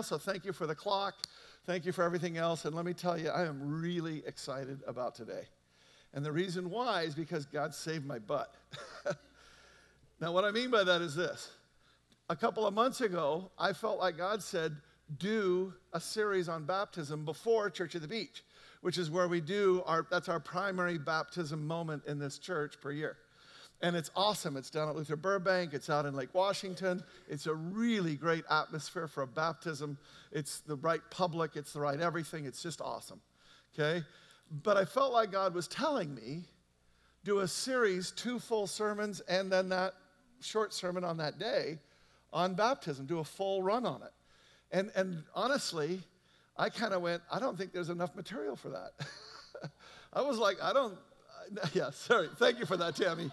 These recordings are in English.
So thank you for the clock. Thank you for everything else. And let me tell you, I am really excited about today. And the reason why is because God saved my butt. now, what I mean by that is this. A couple of months ago, I felt like God said, do a series on baptism before Church of the Beach, which is where we do our, that's our primary baptism moment in this church per year. And it's awesome. It's down at Luther Burbank. It's out in Lake Washington. It's a really great atmosphere for a baptism. It's the right public. It's the right everything. It's just awesome. Okay? But I felt like God was telling me do a series, two full sermons, and then that short sermon on that day on baptism. Do a full run on it. And, and honestly, I kind of went, I don't think there's enough material for that. I was like, I don't, yeah, sorry. Thank you for that, Tammy.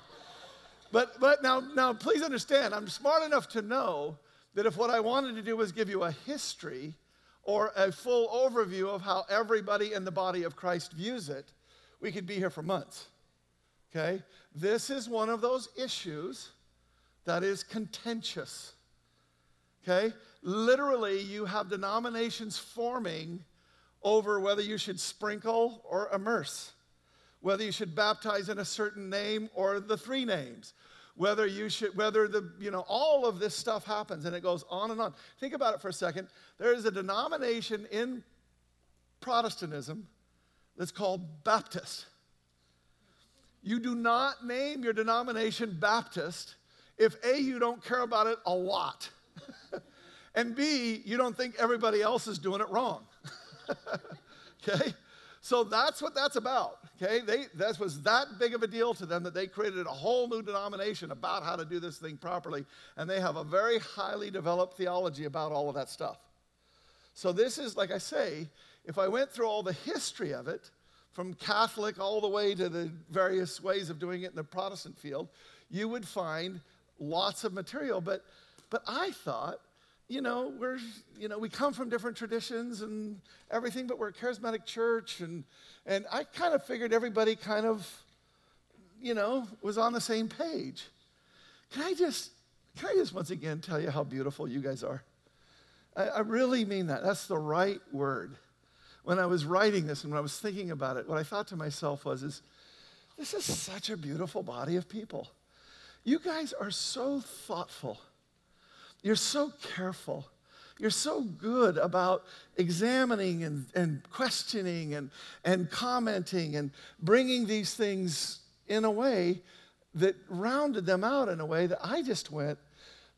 But, but now, now, please understand, I'm smart enough to know that if what I wanted to do was give you a history or a full overview of how everybody in the body of Christ views it, we could be here for months. Okay? This is one of those issues that is contentious. Okay? Literally, you have denominations forming over whether you should sprinkle or immerse whether you should baptize in a certain name or the three names whether you should whether the you know all of this stuff happens and it goes on and on. Think about it for a second. There is a denomination in protestantism that's called baptist. You do not name your denomination baptist if a you don't care about it a lot and b you don't think everybody else is doing it wrong. Okay so that's what that's about. Okay, they, that was that big of a deal to them that they created a whole new denomination about how to do this thing properly, and they have a very highly developed theology about all of that stuff. So this is, like I say, if I went through all the history of it, from Catholic all the way to the various ways of doing it in the Protestant field, you would find lots of material. But, but I thought you know, we're, you know, we come from different traditions and everything, but we're a charismatic church. And, and I kind of figured everybody kind of, you know, was on the same page. Can I just, can I just once again tell you how beautiful you guys are? I, I really mean that. That's the right word. When I was writing this and when I was thinking about it, what I thought to myself was, is this is such a beautiful body of people. You guys are so thoughtful you're so careful. You're so good about examining and, and questioning and, and commenting and bringing these things in a way that rounded them out in a way that I just went,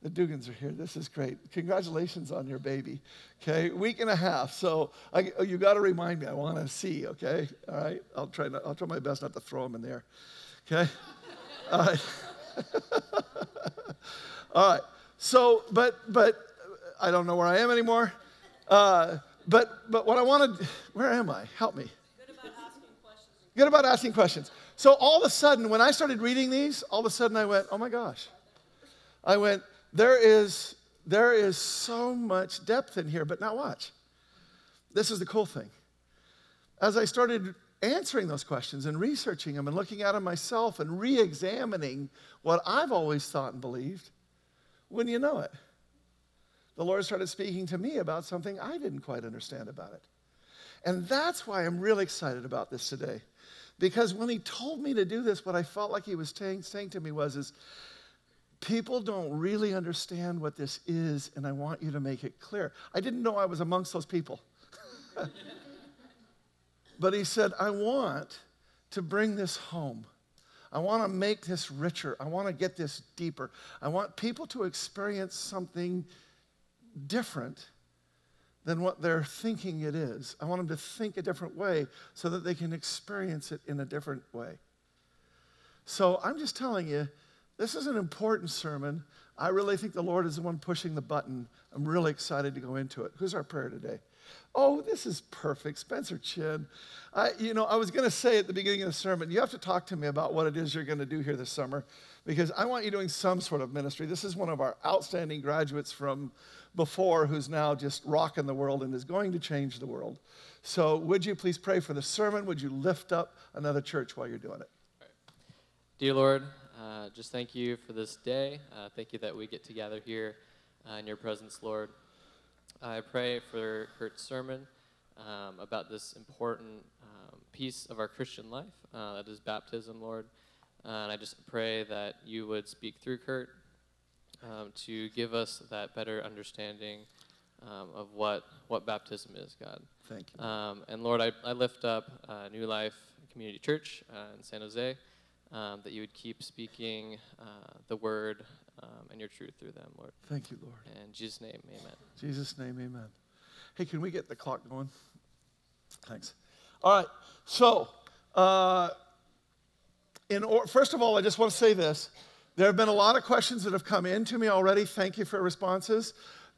the Dugans are here. This is great. Congratulations on your baby. Okay, week and a half. So I, oh, you got to remind me. I want to see. Okay, all right. I'll try. Not, I'll try my best not to throw them in there. Okay. all right. all right. So, but, but I don't know where I am anymore. Uh, but, but what I wanted, where am I? Help me. Good about asking questions. Good about asking questions. So all of a sudden, when I started reading these, all of a sudden I went, oh my gosh. I went, there is, there is so much depth in here, but now watch. This is the cool thing. As I started answering those questions and researching them and looking at them myself and re examining what I've always thought and believed, when you know it. The Lord started speaking to me about something I didn't quite understand about it. And that's why I'm really excited about this today. Because when he told me to do this, what I felt like he was saying, saying to me was, is, people don't really understand what this is, and I want you to make it clear. I didn't know I was amongst those people. but he said, I want to bring this home. I want to make this richer. I want to get this deeper. I want people to experience something different than what they're thinking it is. I want them to think a different way so that they can experience it in a different way. So I'm just telling you, this is an important sermon. I really think the Lord is the one pushing the button. I'm really excited to go into it. Who's our prayer today? Oh, this is perfect. Spencer Chin. I, you know, I was going to say at the beginning of the sermon, you have to talk to me about what it is you're going to do here this summer because I want you doing some sort of ministry. This is one of our outstanding graduates from before who's now just rocking the world and is going to change the world. So, would you please pray for the sermon? Would you lift up another church while you're doing it? Dear Lord, uh, just thank you for this day. Uh, thank you that we get together here uh, in your presence, Lord. I pray for Kurt's sermon um, about this important um, piece of our Christian life, uh, that is baptism, Lord. Uh, and I just pray that you would speak through Kurt um, to give us that better understanding um, of what, what baptism is, God. Thank you. Um, and Lord, I, I lift up uh, New Life Community Church uh, in San Jose, um, that you would keep speaking uh, the word um, and your truth through them, Lord. Thank you, Lord. In Jesus' name, amen. Jesus' name, amen. Hey, can we get the clock going? Thanks. All right. So, uh, in or, first of all, I just want to say this. There have been a lot of questions that have come in to me already. Thank you for responses.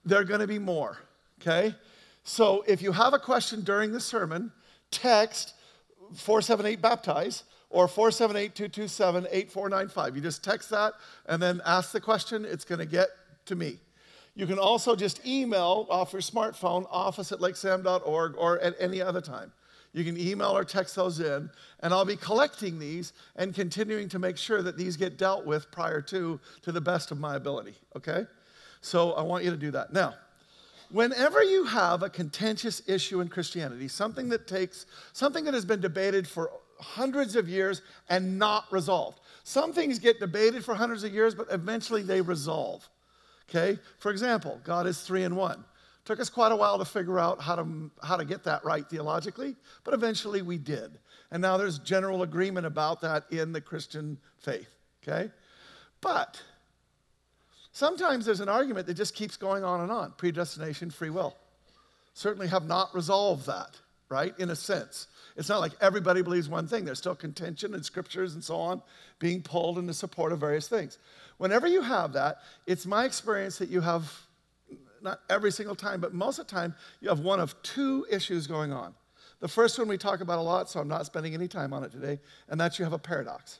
There are going to be more, okay? So if you have a question during the sermon, text 478 baptize or 478 227 8495. You just text that and then ask the question. It's going to get to me. You can also just email off your smartphone, office at lakesam.org, or at any other time. You can email or text those in, and I'll be collecting these and continuing to make sure that these get dealt with prior to, to the best of my ability, okay? So I want you to do that. Now, whenever you have a contentious issue in Christianity, something that takes, something that has been debated for hundreds of years and not resolved, some things get debated for hundreds of years, but eventually they resolve. Okay? For example, God is three in one. Took us quite a while to figure out how to, how to get that right theologically, but eventually we did. And now there's general agreement about that in the Christian faith. Okay? But sometimes there's an argument that just keeps going on and on predestination, free will. Certainly have not resolved that, right? In a sense. It's not like everybody believes one thing. There's still contention in scriptures and so on being pulled in the support of various things. Whenever you have that, it's my experience that you have, not every single time, but most of the time, you have one of two issues going on. The first one we talk about a lot, so I'm not spending any time on it today, and that's you have a paradox.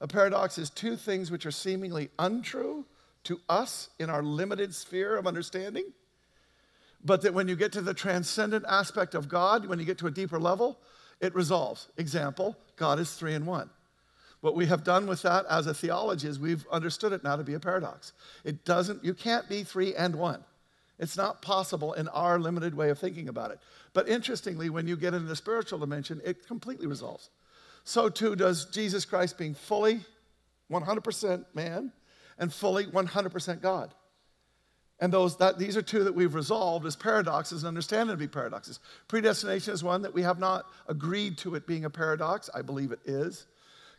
A paradox is two things which are seemingly untrue to us in our limited sphere of understanding, but that when you get to the transcendent aspect of God, when you get to a deeper level, it resolves. Example God is three in one. What we have done with that as a theology is we've understood it now to be a paradox. It doesn't, you can't be three and one. It's not possible in our limited way of thinking about it. But interestingly, when you get into the spiritual dimension, it completely resolves. So too does Jesus Christ being fully 100% man and fully 100% God. And those that these are two that we've resolved as paradoxes and understand them to be paradoxes. Predestination is one that we have not agreed to it being a paradox. I believe it is.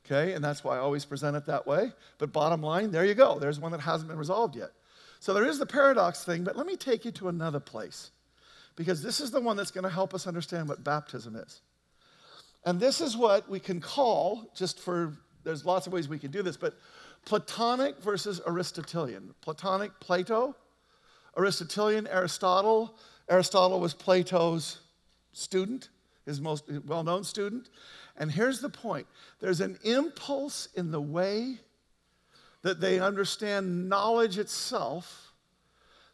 Okay, and that's why I always present it that way. But bottom line, there you go. There's one that hasn't been resolved yet. So there is the paradox thing, but let me take you to another place. Because this is the one that's going to help us understand what baptism is. And this is what we can call, just for, there's lots of ways we can do this, but Platonic versus Aristotelian. Platonic, Plato, Aristotelian, Aristotle. Aristotle was Plato's student, his most well known student. And here's the point there's an impulse in the way that they understand knowledge itself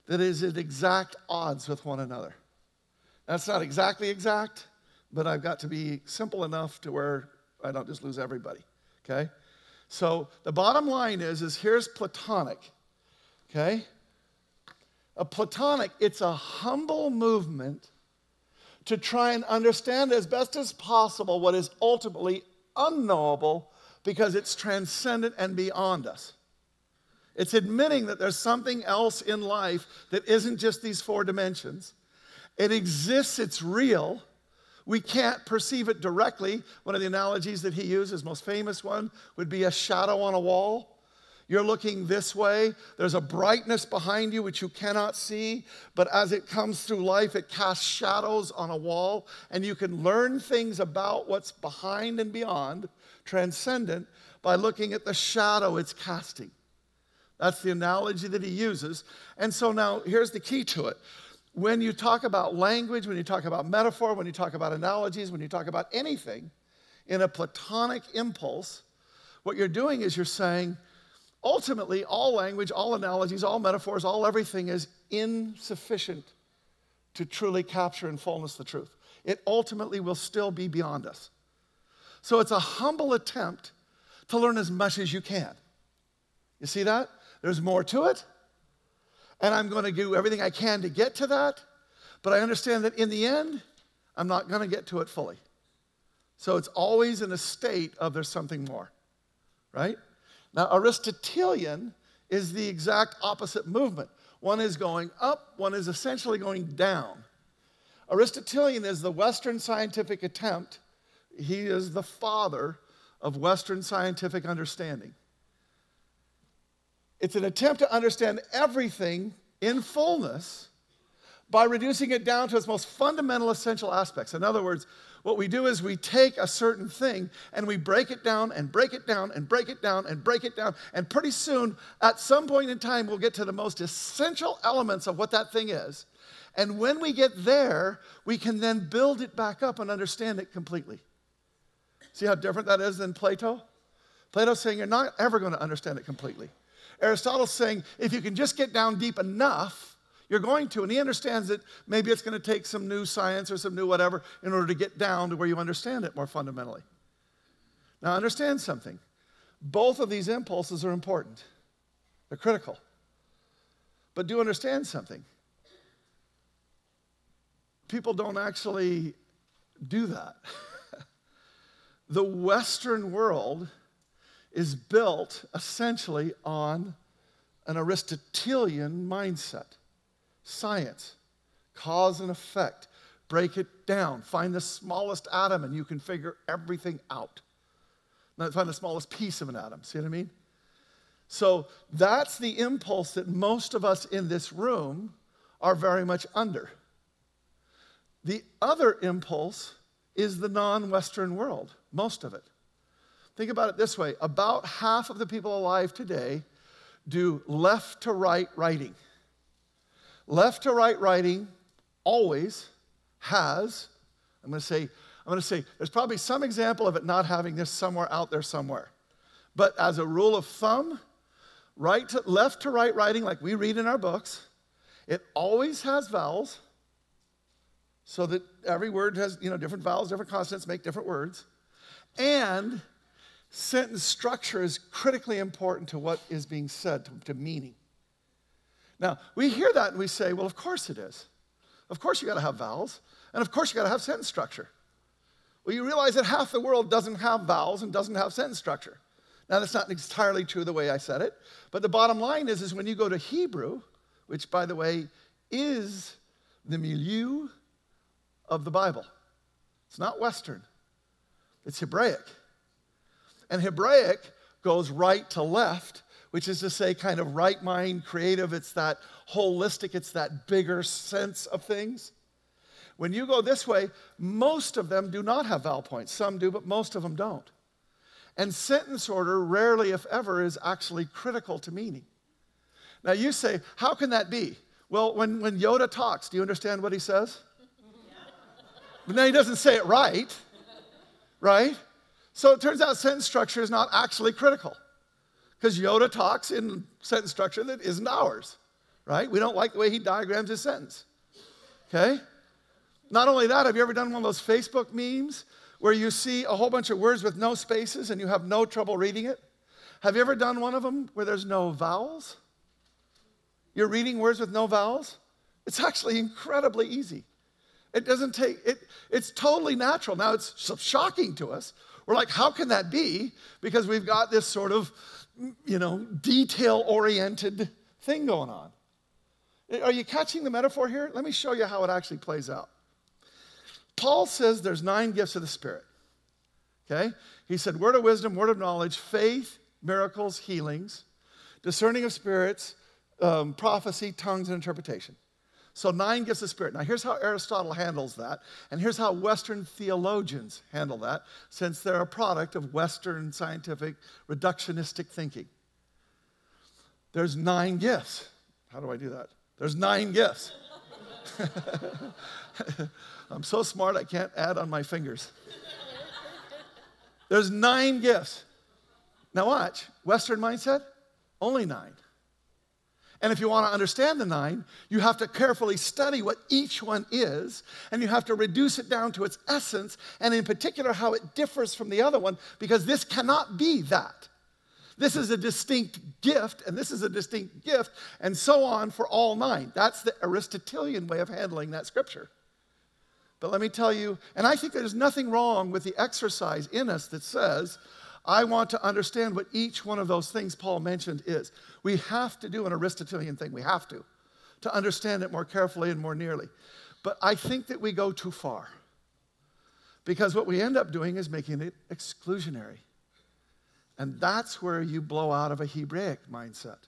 that is at exact odds with one another. That's not exactly exact, but I've got to be simple enough to where I don't just lose everybody. Okay? So the bottom line is, is here's Platonic. Okay? A Platonic, it's a humble movement to try and understand as best as possible what is ultimately unknowable because it's transcendent and beyond us. It's admitting that there's something else in life that isn't just these four dimensions. It exists, it's real. We can't perceive it directly. One of the analogies that he uses, most famous one, would be a shadow on a wall. You're looking this way. There's a brightness behind you which you cannot see, but as it comes through life, it casts shadows on a wall, and you can learn things about what's behind and beyond, transcendent, by looking at the shadow it's casting. That's the analogy that he uses. And so now here's the key to it. When you talk about language, when you talk about metaphor, when you talk about analogies, when you talk about anything in a Platonic impulse, what you're doing is you're saying, ultimately, all language, all analogies, all metaphors, all everything is insufficient to truly capture in fullness the truth. It ultimately will still be beyond us. So it's a humble attempt to learn as much as you can. You see that? There's more to it. and I'm going to do everything I can to get to that, but I understand that in the end, I'm not going to get to it fully. So it's always in a state of there's something more, right? Now, Aristotelian is the exact opposite movement. One is going up, one is essentially going down. Aristotelian is the Western scientific attempt, he is the father of Western scientific understanding. It's an attempt to understand everything in fullness by reducing it down to its most fundamental essential aspects. In other words, what we do is we take a certain thing and we break it down and break it down and break it down and break it down. And pretty soon, at some point in time, we'll get to the most essential elements of what that thing is. And when we get there, we can then build it back up and understand it completely. See how different that is than Plato? Plato's saying you're not ever going to understand it completely. Aristotle's saying if you can just get down deep enough, you're going to. And he understands that maybe it's going to take some new science or some new whatever in order to get down to where you understand it more fundamentally. Now, understand something. Both of these impulses are important, they're critical. But do understand something. People don't actually do that. the Western world is built essentially on an Aristotelian mindset science, cause and effect. Break it down. Find the smallest atom and you can figure everything out. Find the smallest piece of an atom. See what I mean? So that's the impulse that most of us in this room are very much under. The other impulse is the non Western world, most of it. Think about it this way about half of the people alive today do left to right writing. Left to right writing always has, I'm going to say, I'm going to say, there's probably some example of it not having this somewhere out there somewhere. But as a rule of thumb, right to, left to right writing, like we read in our books, it always has vowels, so that every word has you know different vowels, different consonants make different words, and sentence structure is critically important to what is being said, to, to meaning. Now, we hear that and we say, well, of course it is. Of course you got to have vowels. And of course you got to have sentence structure. Well, you realize that half the world doesn't have vowels and doesn't have sentence structure. Now, that's not entirely true the way I said it, but the bottom line is, is when you go to Hebrew, which, by the way, is the milieu of the Bible, it's not Western, it's Hebraic. And Hebraic goes right to left which is to say, kind of right mind, creative. It's that holistic, it's that bigger sense of things. When you go this way, most of them do not have vowel points. Some do, but most of them don't. And sentence order rarely, if ever, is actually critical to meaning. Now you say, how can that be? Well, when, when Yoda talks, do you understand what he says? but now he doesn't say it right, right? So it turns out sentence structure is not actually critical because Yoda talks in sentence structure that isn't ours, right? We don't like the way he diagrams his sentence, okay? Not only that, have you ever done one of those Facebook memes where you see a whole bunch of words with no spaces and you have no trouble reading it? Have you ever done one of them where there's no vowels? You're reading words with no vowels? It's actually incredibly easy. It doesn't take, it, it's totally natural. Now, it's shocking to us. We're like, how can that be? Because we've got this sort of you know, detail oriented thing going on. Are you catching the metaphor here? Let me show you how it actually plays out. Paul says there's nine gifts of the Spirit. Okay? He said word of wisdom, word of knowledge, faith, miracles, healings, discerning of spirits, um, prophecy, tongues, and interpretation. So, nine gifts of spirit. Now, here's how Aristotle handles that, and here's how Western theologians handle that, since they're a product of Western scientific reductionistic thinking. There's nine gifts. How do I do that? There's nine gifts. I'm so smart I can't add on my fingers. There's nine gifts. Now, watch Western mindset, only nine. And if you want to understand the nine, you have to carefully study what each one is, and you have to reduce it down to its essence, and in particular, how it differs from the other one, because this cannot be that. This is a distinct gift, and this is a distinct gift, and so on for all nine. That's the Aristotelian way of handling that scripture. But let me tell you, and I think there's nothing wrong with the exercise in us that says, I want to understand what each one of those things Paul mentioned is. We have to do an Aristotelian thing. We have to, to understand it more carefully and more nearly. But I think that we go too far. Because what we end up doing is making it exclusionary. And that's where you blow out of a Hebraic mindset.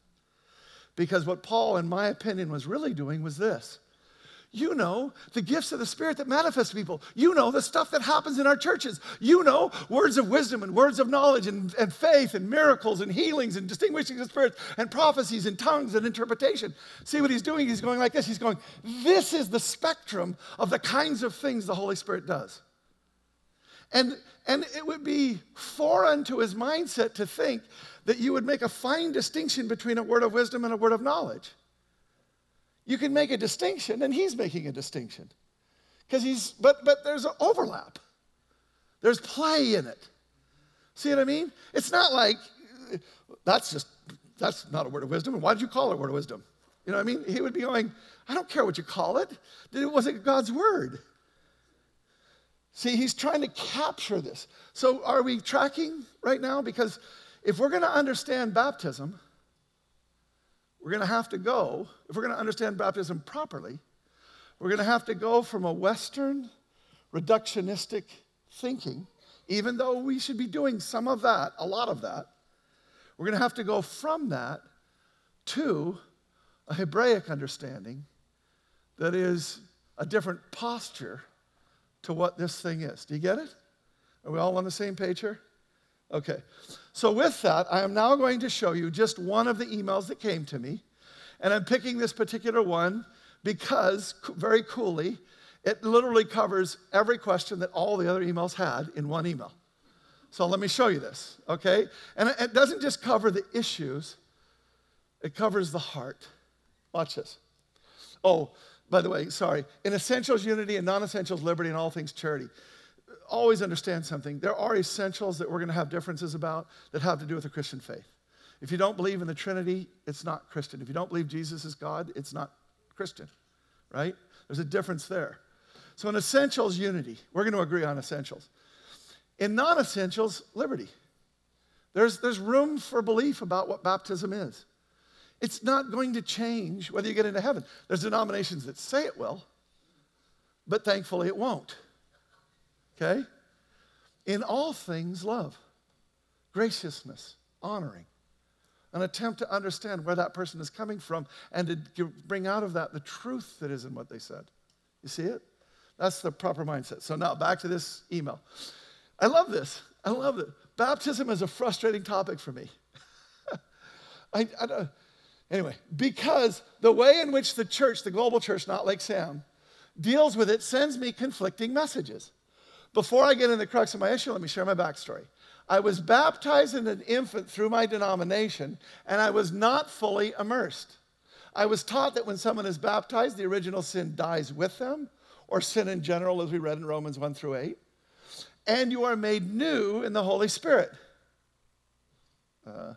Because what Paul, in my opinion, was really doing was this you know the gifts of the Spirit that manifest people. You know the stuff that happens in our churches. You know words of wisdom and words of knowledge and, and faith and miracles and healings and distinguishing of spirits and prophecies and tongues and interpretation. See what he's doing? He's going like this. He's going, This is the spectrum of the kinds of things the Holy Spirit does. And, and it would be foreign to his mindset to think that you would make a fine distinction between a word of wisdom and a word of knowledge. You can make a distinction, and he's making a distinction. Because he's, but, but there's an overlap. There's play in it. See what I mean? It's not like that's just, that's not a word of wisdom. And why did you call it a word of wisdom? You know what I mean? He would be going, I don't care what you call it. It wasn't God's word. See, he's trying to capture this. So are we tracking right now? Because if we're going to understand baptism, we're going to have to go, if we're going to understand baptism properly, we're going to have to go from a Western reductionistic thinking, even though we should be doing some of that, a lot of that. We're going to have to go from that to a Hebraic understanding that is a different posture to what this thing is. Do you get it? Are we all on the same page here? Okay. So, with that, I am now going to show you just one of the emails that came to me. And I'm picking this particular one because, very coolly, it literally covers every question that all the other emails had in one email. So, let me show you this, okay? And it doesn't just cover the issues, it covers the heart. Watch this. Oh, by the way, sorry. In essentials, unity, and non essentials, liberty, and all things charity always understand something. There are essentials that we're going to have differences about that have to do with the Christian faith. If you don't believe in the Trinity, it's not Christian. If you don't believe Jesus is God, it's not Christian, right? There's a difference there. So in essentials, unity. We're going to agree on essentials. In non essentials, liberty. There's, there's room for belief about what baptism is. It's not going to change whether you get into heaven. There's denominations that say it will, but thankfully it won't. Okay? In all things, love, graciousness, honoring, an attempt to understand where that person is coming from and to bring out of that the truth that is in what they said. You see it? That's the proper mindset. So now back to this email. I love this. I love it. Baptism is a frustrating topic for me. I, I don't, anyway, because the way in which the church, the global church, not Lake Sam, deals with it sends me conflicting messages. Before I get into the crux of my issue, let me share my backstory. I was baptized as an infant through my denomination, and I was not fully immersed. I was taught that when someone is baptized, the original sin dies with them, or sin in general, as we read in Romans 1 through 8, and you are made new in the Holy Spirit. Uh,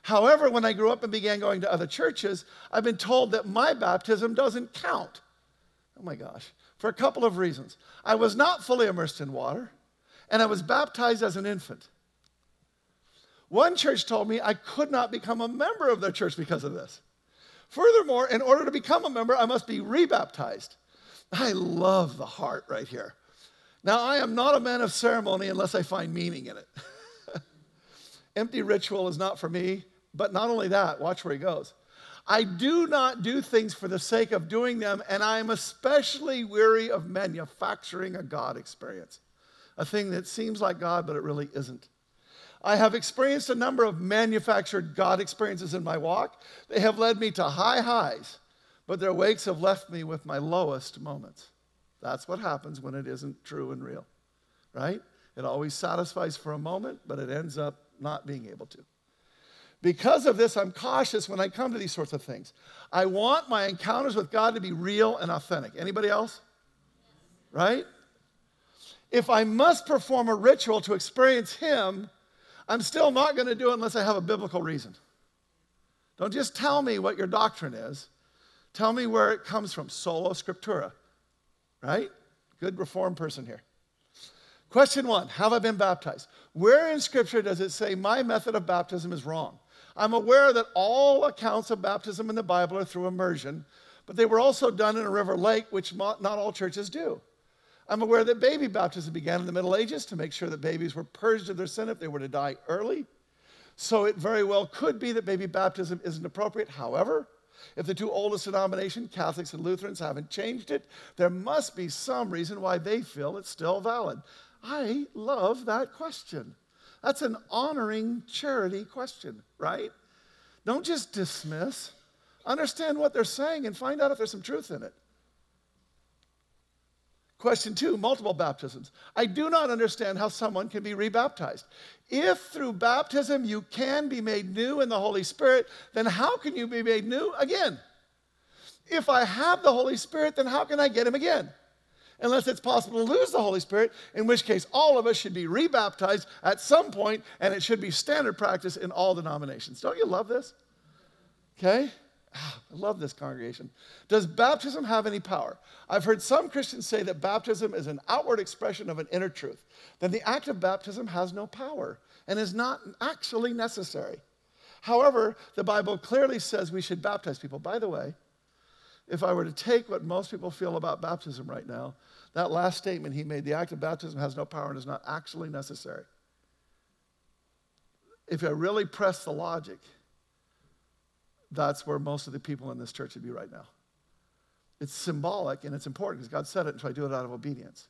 however, when I grew up and began going to other churches, I've been told that my baptism doesn't count. Oh my gosh for a couple of reasons. I was not fully immersed in water, and I was baptized as an infant. One church told me I could not become a member of their church because of this. Furthermore, in order to become a member, I must be rebaptized. I love the heart right here. Now, I am not a man of ceremony unless I find meaning in it. Empty ritual is not for me, but not only that, watch where he goes. I do not do things for the sake of doing them, and I am especially weary of manufacturing a God experience, a thing that seems like God, but it really isn't. I have experienced a number of manufactured God experiences in my walk. They have led me to high highs, but their wakes have left me with my lowest moments. That's what happens when it isn't true and real, right? It always satisfies for a moment, but it ends up not being able to. Because of this, I'm cautious when I come to these sorts of things. I want my encounters with God to be real and authentic. Anybody else? Right? If I must perform a ritual to experience Him, I'm still not going to do it unless I have a biblical reason. Don't just tell me what your doctrine is. Tell me where it comes from. Sola scriptura, right? Good reformed person here. Question one Have I been baptized? Where in Scripture does it say my method of baptism is wrong? I'm aware that all accounts of baptism in the Bible are through immersion, but they were also done in a river lake, which not all churches do. I'm aware that baby baptism began in the Middle Ages to make sure that babies were purged of their sin if they were to die early. So it very well could be that baby baptism isn't appropriate. However, if the two oldest denominations, Catholics and Lutherans, haven't changed it, there must be some reason why they feel it's still valid. I love that question. That's an honoring charity question, right? Don't just dismiss. Understand what they're saying and find out if there's some truth in it. Question two multiple baptisms. I do not understand how someone can be rebaptized. If through baptism you can be made new in the Holy Spirit, then how can you be made new again? If I have the Holy Spirit, then how can I get him again? Unless it's possible to lose the Holy Spirit, in which case all of us should be rebaptized at some point, and it should be standard practice in all denominations. Don't you love this? Okay? Ah, I love this congregation. Does baptism have any power? I've heard some Christians say that baptism is an outward expression of an inner truth. Then the act of baptism has no power and is not actually necessary. However, the Bible clearly says we should baptize people. By the way, if I were to take what most people feel about baptism right now, that last statement he made, the act of baptism has no power and is not actually necessary. If I really press the logic, that's where most of the people in this church would be right now. It's symbolic and it's important because God said it, and so I do it out of obedience.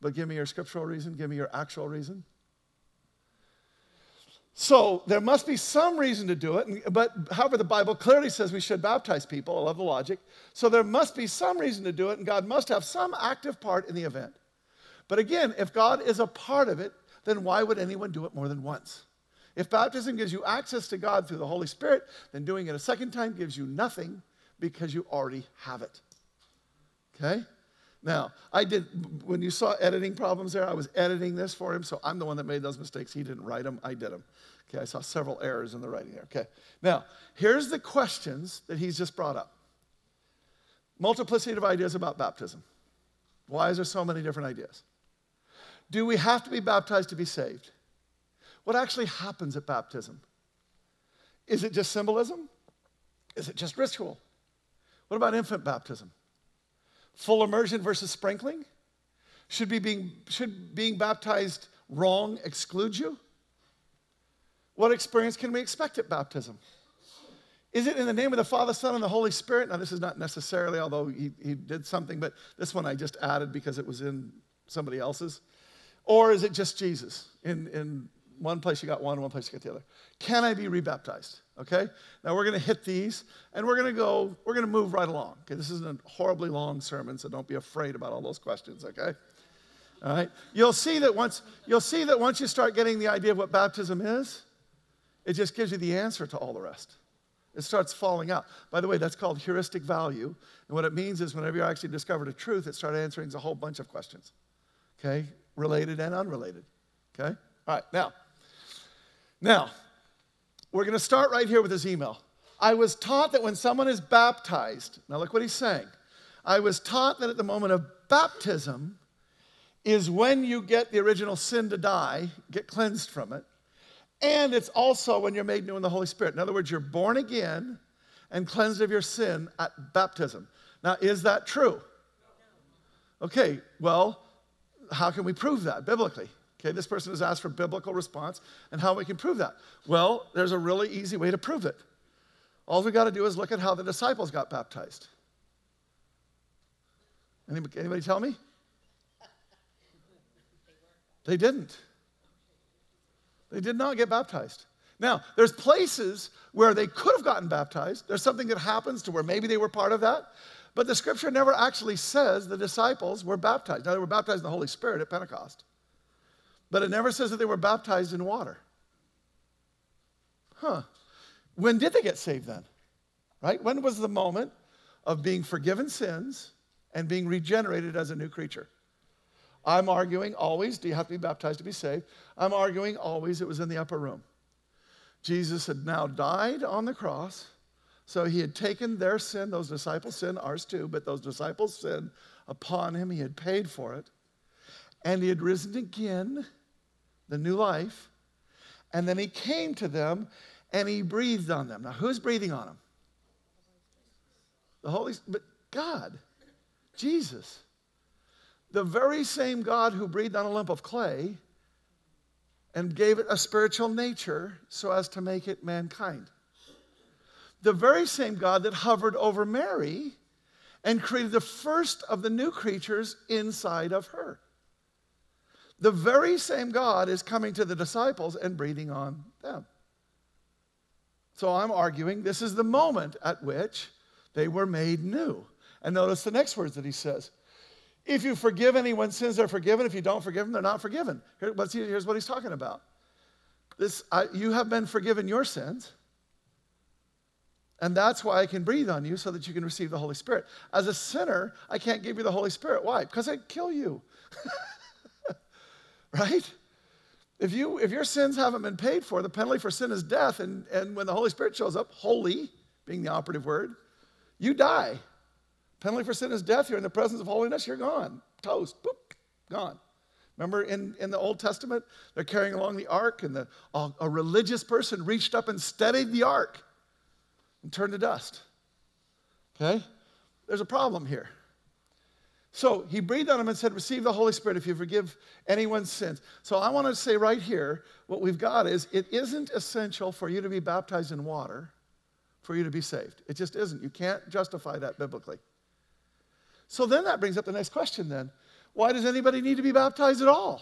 But give me your scriptural reason, give me your actual reason. So there must be some reason to do it, but however, the Bible clearly says we should baptize people. I love the logic. So there must be some reason to do it, and God must have some active part in the event. But again, if God is a part of it, then why would anyone do it more than once? If baptism gives you access to God through the Holy Spirit, then doing it a second time gives you nothing because you already have it. Okay? Now, I did, when you saw editing problems there, I was editing this for him, so I'm the one that made those mistakes. He didn't write them, I did them. Okay, I saw several errors in the writing there. Okay, now, here's the questions that he's just brought up multiplicity of ideas about baptism. Why is there so many different ideas? Do we have to be baptized to be saved? What actually happens at baptism? Is it just symbolism? Is it just ritual? What about infant baptism? Full immersion versus sprinkling? Should, be being, should being baptized wrong exclude you? What experience can we expect at baptism? Is it in the name of the Father, Son, and the Holy Spirit? Now, this is not necessarily, although he, he did something, but this one I just added because it was in somebody else's. Or is it just Jesus in, in one place you got one, one place you got the other. Can I be rebaptized? Okay? Now we're going to hit these and we're going to go, we're going to move right along. Okay? This isn't a horribly long sermon, so don't be afraid about all those questions, okay? All right? You'll see that once you'll see that once you start getting the idea of what baptism is, it just gives you the answer to all the rest. It starts falling out. By the way, that's called heuristic value. And what it means is whenever you actually discovered a truth, it started answering a whole bunch of questions. Okay? Related and unrelated. Okay? All right, now now, we're going to start right here with his email. I was taught that when someone is baptized, now look what he's saying. I was taught that at the moment of baptism is when you get the original sin to die, get cleansed from it, and it's also when you're made new in the Holy Spirit. In other words, you're born again and cleansed of your sin at baptism. Now, is that true? Okay, well, how can we prove that biblically? Okay, this person has asked for biblical response and how we can prove that. Well, there's a really easy way to prove it. All we got to do is look at how the disciples got baptized. Anybody, anybody tell me? They didn't. They did not get baptized. Now, there's places where they could have gotten baptized. There's something that happens to where maybe they were part of that. But the scripture never actually says the disciples were baptized. Now, they were baptized in the Holy Spirit at Pentecost. But it never says that they were baptized in water. Huh. When did they get saved then? Right? When was the moment of being forgiven sins and being regenerated as a new creature? I'm arguing always, do you have to be baptized to be saved? I'm arguing always it was in the upper room. Jesus had now died on the cross. So he had taken their sin, those disciples' sin, ours too, but those disciples' sin upon him. He had paid for it. And he had risen again, the new life. And then he came to them and he breathed on them. Now, who's breathing on them? The Holy Spirit. But God, Jesus. The very same God who breathed on a lump of clay and gave it a spiritual nature so as to make it mankind the very same God that hovered over Mary and created the first of the new creatures inside of her. The very same God is coming to the disciples and breathing on them. So I'm arguing this is the moment at which they were made new. And notice the next words that he says. If you forgive anyone's sins, they're forgiven. If you don't forgive them, they're not forgiven. Here, here's what he's talking about. This, I, you have been forgiven your sins. And that's why I can breathe on you so that you can receive the Holy Spirit. As a sinner, I can't give you the Holy Spirit. Why? Because I'd kill you. right? If, you, if your sins haven't been paid for, the penalty for sin is death. And, and when the Holy Spirit shows up, holy being the operative word, you die. Penalty for sin is death. You're in the presence of holiness, you're gone. Toast, boop, gone. Remember in, in the Old Testament, they're carrying along the ark, and the, a, a religious person reached up and steadied the ark and turned to dust. Okay? There's a problem here. So he breathed on him and said, Receive the Holy Spirit if you forgive anyone's sins. So I want to say right here what we've got is it isn't essential for you to be baptized in water for you to be saved. It just isn't. You can't justify that biblically. So then that brings up the next question then. Why does anybody need to be baptized at all?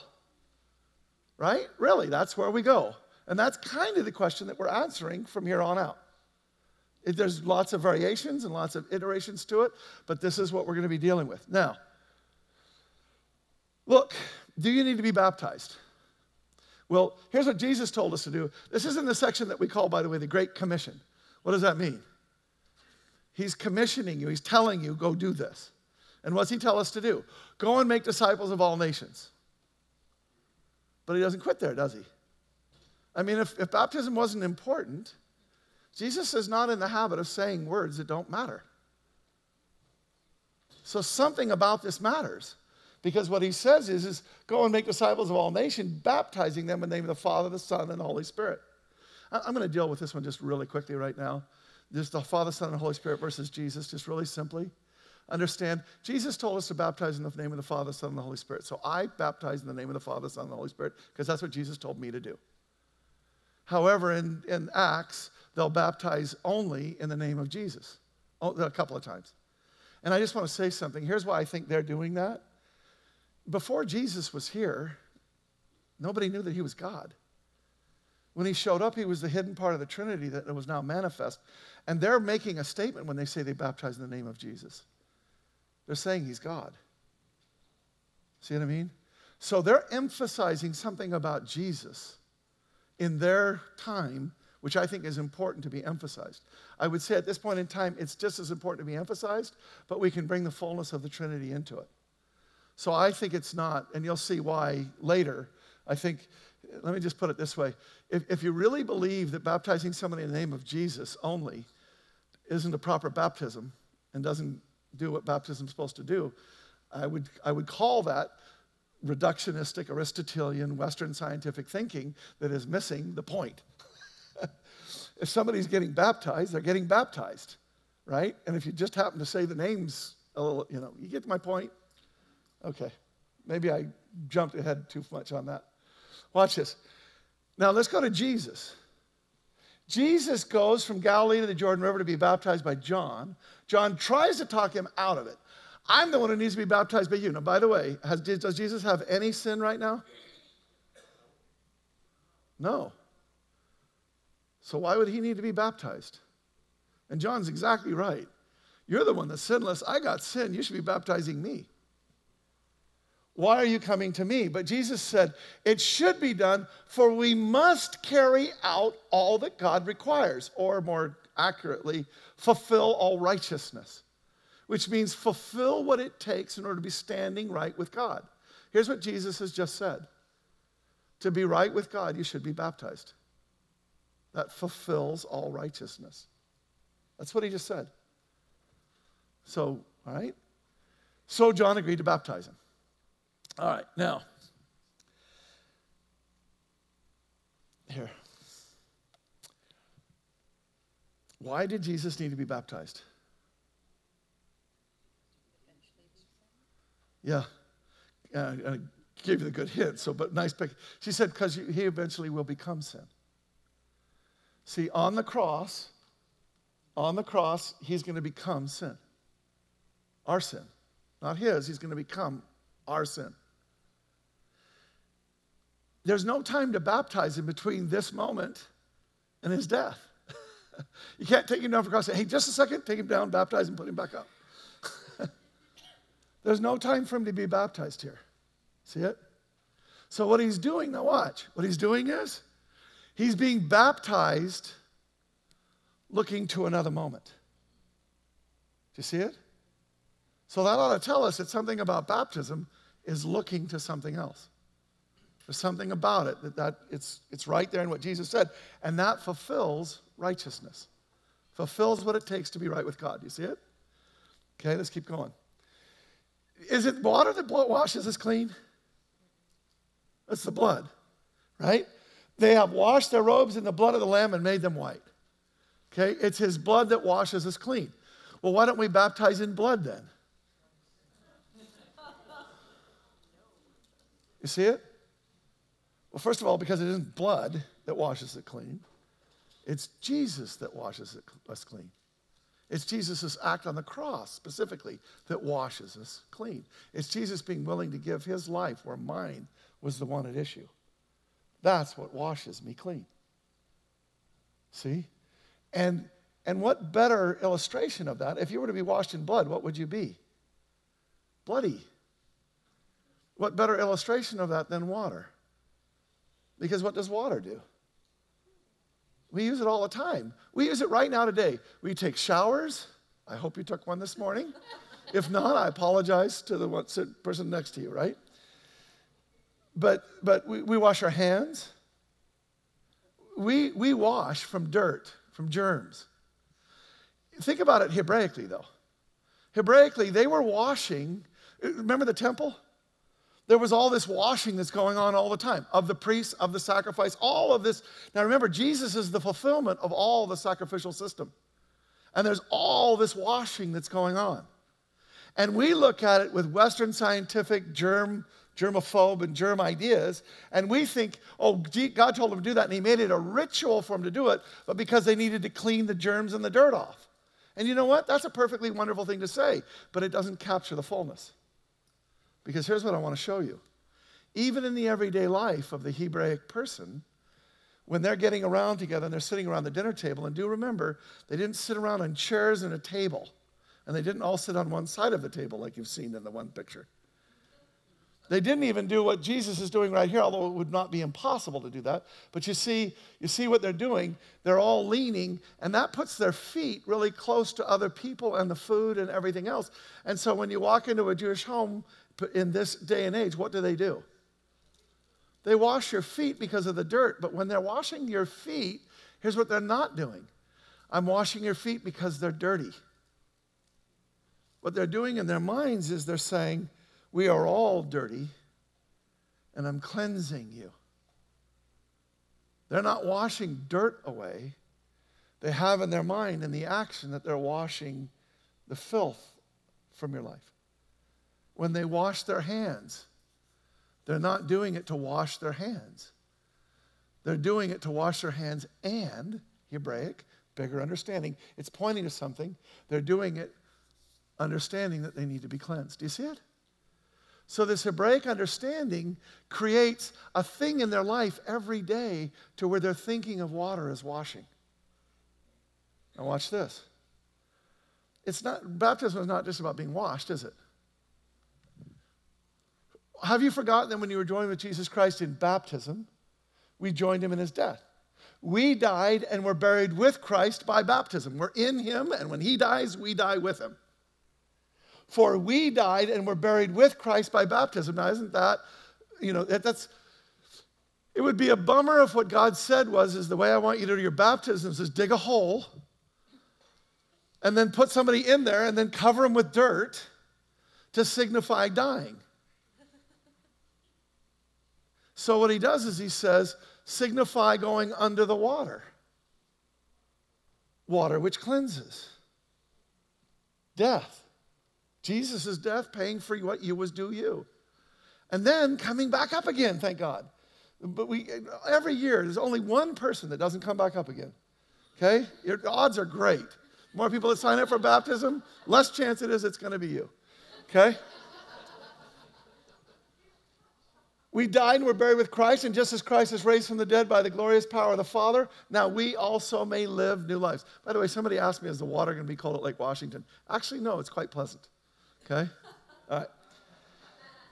Right? Really, that's where we go. And that's kind of the question that we're answering from here on out. There's lots of variations and lots of iterations to it, but this is what we're going to be dealing with. Now, look, do you need to be baptized? Well, here's what Jesus told us to do. This is in the section that we call, by the way, the Great Commission. What does that mean? He's commissioning you, he's telling you, go do this. And what's he tell us to do? Go and make disciples of all nations. But he doesn't quit there, does he? I mean, if, if baptism wasn't important, Jesus is not in the habit of saying words that don't matter. So something about this matters. Because what he says is, is go and make disciples of all nations, baptizing them in the name of the Father, the Son, and the Holy Spirit. I'm going to deal with this one just really quickly right now. Just the Father, Son, and Holy Spirit versus Jesus, just really simply. Understand, Jesus told us to baptize in the name of the Father, Son, and the Holy Spirit. So I baptize in the name of the Father, Son, and the Holy Spirit because that's what Jesus told me to do. However, in, in Acts, they'll baptize only in the name of Jesus a couple of times. And I just want to say something. Here's why I think they're doing that. Before Jesus was here, nobody knew that he was God. When he showed up, he was the hidden part of the Trinity that was now manifest. And they're making a statement when they say they baptize in the name of Jesus. They're saying he's God. See what I mean? So they're emphasizing something about Jesus in their time which I think is important to be emphasized. I would say at this point in time, it's just as important to be emphasized, but we can bring the fullness of the Trinity into it. So I think it's not, and you'll see why later. I think, let me just put it this way if, if you really believe that baptizing somebody in the name of Jesus only isn't a proper baptism and doesn't do what baptism is supposed to do, I would, I would call that reductionistic, Aristotelian, Western scientific thinking that is missing the point if somebody's getting baptized, they're getting baptized, right? And if you just happen to say the names a little, you know, you get my point? Okay. Maybe I jumped ahead too much on that. Watch this. Now let's go to Jesus. Jesus goes from Galilee to the Jordan River to be baptized by John. John tries to talk him out of it. I'm the one who needs to be baptized by you. Now, by the way, has, does Jesus have any sin right now? No. So why would he need to be baptized? And John's exactly right. You're the one that's sinless. I got sin. You should be baptizing me. Why are you coming to me? But Jesus said, It should be done, for we must carry out all that God requires, or more accurately, fulfill all righteousness, which means fulfill what it takes in order to be standing right with God. Here's what Jesus has just said To be right with God, you should be baptized. That fulfills all righteousness. That's what he just said. So, all right? So John agreed to baptize him. All right, now, here. Why did Jesus need to be baptized? Yeah. Uh, I gave you the good hint, so, but nice pick. She said, because he eventually will become sin. See, on the cross, on the cross, he's going to become sin. Our sin. Not his, he's going to become our sin. There's no time to baptize him between this moment and his death. you can't take him down for cross. Say, hey, just a second, take him down, baptize him, put him back up. There's no time for him to be baptized here. See it? So, what he's doing, now watch, what he's doing is he's being baptized looking to another moment. Do you see it? So, that ought to tell us that something about baptism is looking to something else. There's something about it that, that it's, it's right there in what Jesus said, and that fulfills righteousness, fulfills what it takes to be right with God. You see it? Okay, let's keep going. Is it water that washes us clean? It's the blood, right? They have washed their robes in the blood of the Lamb and made them white. Okay? It's His blood that washes us clean. Well, why don't we baptize in blood then? You see it? Well, first of all, because it isn't blood that washes it clean, it's Jesus that washes us clean. It's Jesus' act on the cross specifically that washes us clean. It's Jesus being willing to give his life where mine was the one at issue. That's what washes me clean. See? And, and what better illustration of that? If you were to be washed in blood, what would you be? Bloody. What better illustration of that than water? Because what does water do? We use it all the time. We use it right now today. We take showers. I hope you took one this morning. if not, I apologize to the one, person next to you, right? But, but we, we wash our hands. We, we wash from dirt, from germs. Think about it Hebraically, though. Hebraically, they were washing. Remember the temple? There was all this washing that's going on all the time of the priests, of the sacrifice, all of this. Now remember, Jesus is the fulfillment of all the sacrificial system. And there's all this washing that's going on. And we look at it with Western scientific germ, germaphobe and germ ideas, and we think, oh, God told them to do that, and He made it a ritual for them to do it, but because they needed to clean the germs and the dirt off. And you know what? That's a perfectly wonderful thing to say, but it doesn't capture the fullness. Because here's what I want to show you. Even in the everyday life of the Hebraic person, when they're getting around together and they're sitting around the dinner table, and do remember, they didn't sit around on chairs and a table, and they didn't all sit on one side of the table like you've seen in the one picture. They didn't even do what Jesus is doing right here, although it would not be impossible to do that. But you see, you see what they're doing. They're all leaning, and that puts their feet really close to other people and the food and everything else. And so when you walk into a Jewish home in this day and age, what do they do? They wash your feet because of the dirt, but when they're washing your feet, here's what they're not doing I'm washing your feet because they're dirty. What they're doing in their minds is they're saying, We are all dirty, and I'm cleansing you. They're not washing dirt away. They have in their mind in the action that they're washing the filth from your life when they wash their hands. They're not doing it to wash their hands. They're doing it to wash their hands and, Hebraic, bigger understanding, it's pointing to something. They're doing it understanding that they need to be cleansed. Do you see it? So, this Hebraic understanding creates a thing in their life every day to where they're thinking of water as washing. Now, watch this. It's not, baptism is not just about being washed, is it? Have you forgotten that when you were joined with Jesus Christ in baptism, we joined him in his death? We died and were buried with Christ by baptism. We're in him, and when he dies, we die with him. For we died and were buried with Christ by baptism. Now, isn't that, you know, that, that's, it would be a bummer if what God said was, is the way I want you to do your baptisms is dig a hole and then put somebody in there and then cover them with dirt to signify dying. So, what he does is he says, signify going under the water, water which cleanses, death. Jesus' death paying for what you was due you. And then coming back up again, thank God. But we every year there's only one person that doesn't come back up again. Okay? Your odds are great. More people that sign up for baptism, less chance it is it's to be you. Okay? We died and were buried with Christ, and just as Christ is raised from the dead by the glorious power of the Father, now we also may live new lives. By the way, somebody asked me, is the water going to be cold at Lake Washington? Actually, no, it's quite pleasant. Okay? All right.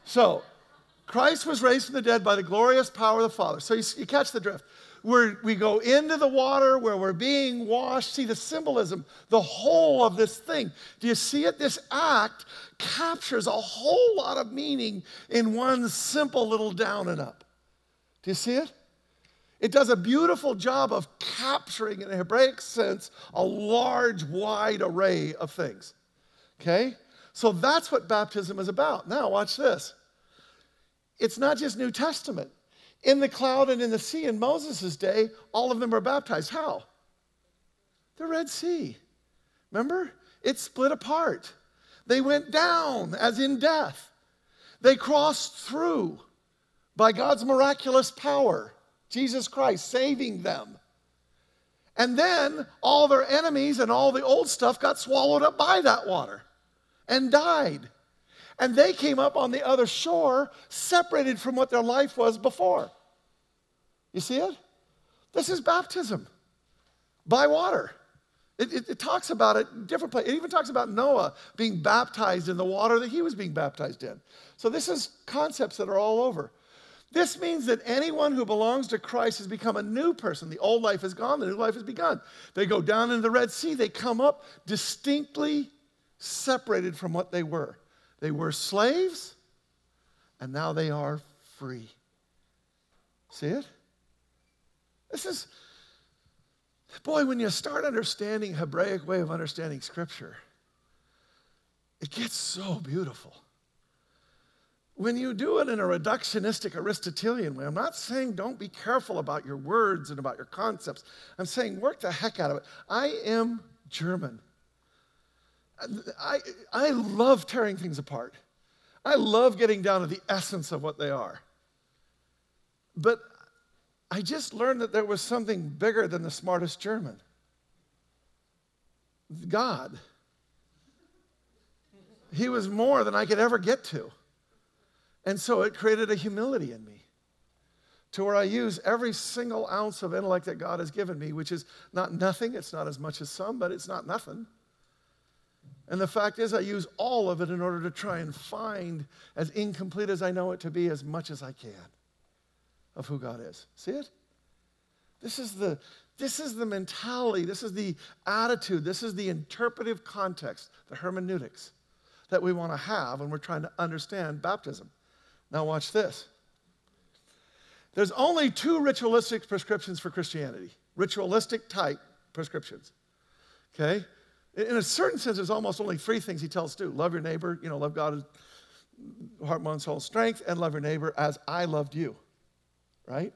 So, Christ was raised from the dead by the glorious power of the Father. So you, you catch the drift. We're, we go into the water where we're being washed. See the symbolism, the whole of this thing. Do you see it? This act captures a whole lot of meaning in one simple little down and up. Do you see it? It does a beautiful job of capturing, in a Hebraic sense, a large, wide array of things. Okay? So that's what baptism is about. Now, watch this. It's not just New Testament. In the cloud and in the sea in Moses' day, all of them were baptized. How? The Red Sea. Remember? It split apart. They went down, as in death. They crossed through by God's miraculous power, Jesus Christ saving them. And then all their enemies and all the old stuff got swallowed up by that water and died. And they came up on the other shore, separated from what their life was before. You see it? This is baptism by water. It, it, it, talks about it different places. It even talks about Noah being baptized in the water that he was being baptized in. So this is concepts that are all over. This means that anyone who belongs to Christ has become a new person. The old life is gone, the new life has begun. They go down into the Red Sea, they come up distinctly separated from what they were. They were slaves, and now they are free. See it? This is, boy, when you start understanding Hebraic way of understanding Scripture, it gets so beautiful. When you do it in a reductionistic Aristotelian way, I'm not saying don't be careful about your words and about your concepts. I'm saying work the heck out of it. I am German. I, I love tearing things apart. I love getting down to the essence of what they are. But I just learned that there was something bigger than the smartest German God. He was more than I could ever get to. And so it created a humility in me to where I use every single ounce of intellect that God has given me, which is not nothing. It's not as much as some, but it's not nothing. And the fact is, I use all of it in order to try and find, as incomplete as I know it to be, as much as I can of who God is. See it? This is the, this is the mentality, this is the attitude, this is the interpretive context, the hermeneutics that we want to have when we're trying to understand baptism. Now, watch this. There's only two ritualistic prescriptions for Christianity, ritualistic type prescriptions. Okay? In a certain sense, there's almost only three things he tells to do love your neighbor, you know, love God, heart, mind, soul, strength, and love your neighbor as I loved you, right?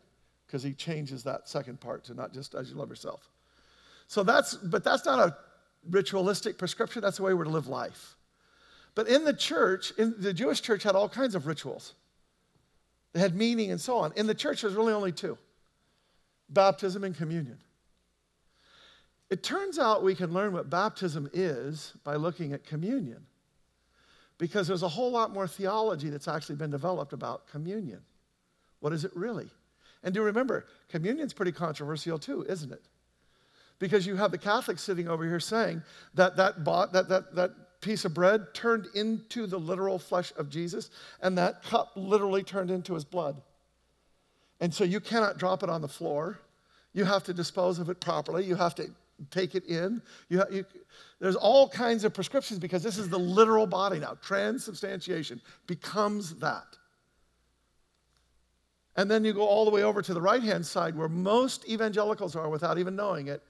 Because he changes that second part to not just as you love yourself. So that's, but that's not a ritualistic prescription, that's the way we're to live life. But in the church, in the Jewish church had all kinds of rituals. They had meaning and so on. In the church, there's really only two baptism and communion. It turns out we can learn what baptism is by looking at communion because there's a whole lot more theology that's actually been developed about communion. What is it really? And do remember, communion's pretty controversial too, isn't it? Because you have the Catholics sitting over here saying that that, bought, that, that, that piece of bread turned into the literal flesh of Jesus, and that cup literally turned into his blood. And so you cannot drop it on the floor. You have to dispose of it properly. You have to take it in. You, you, there's all kinds of prescriptions because this is the literal body now. Transubstantiation becomes that. And then you go all the way over to the right hand side where most evangelicals are without even knowing it.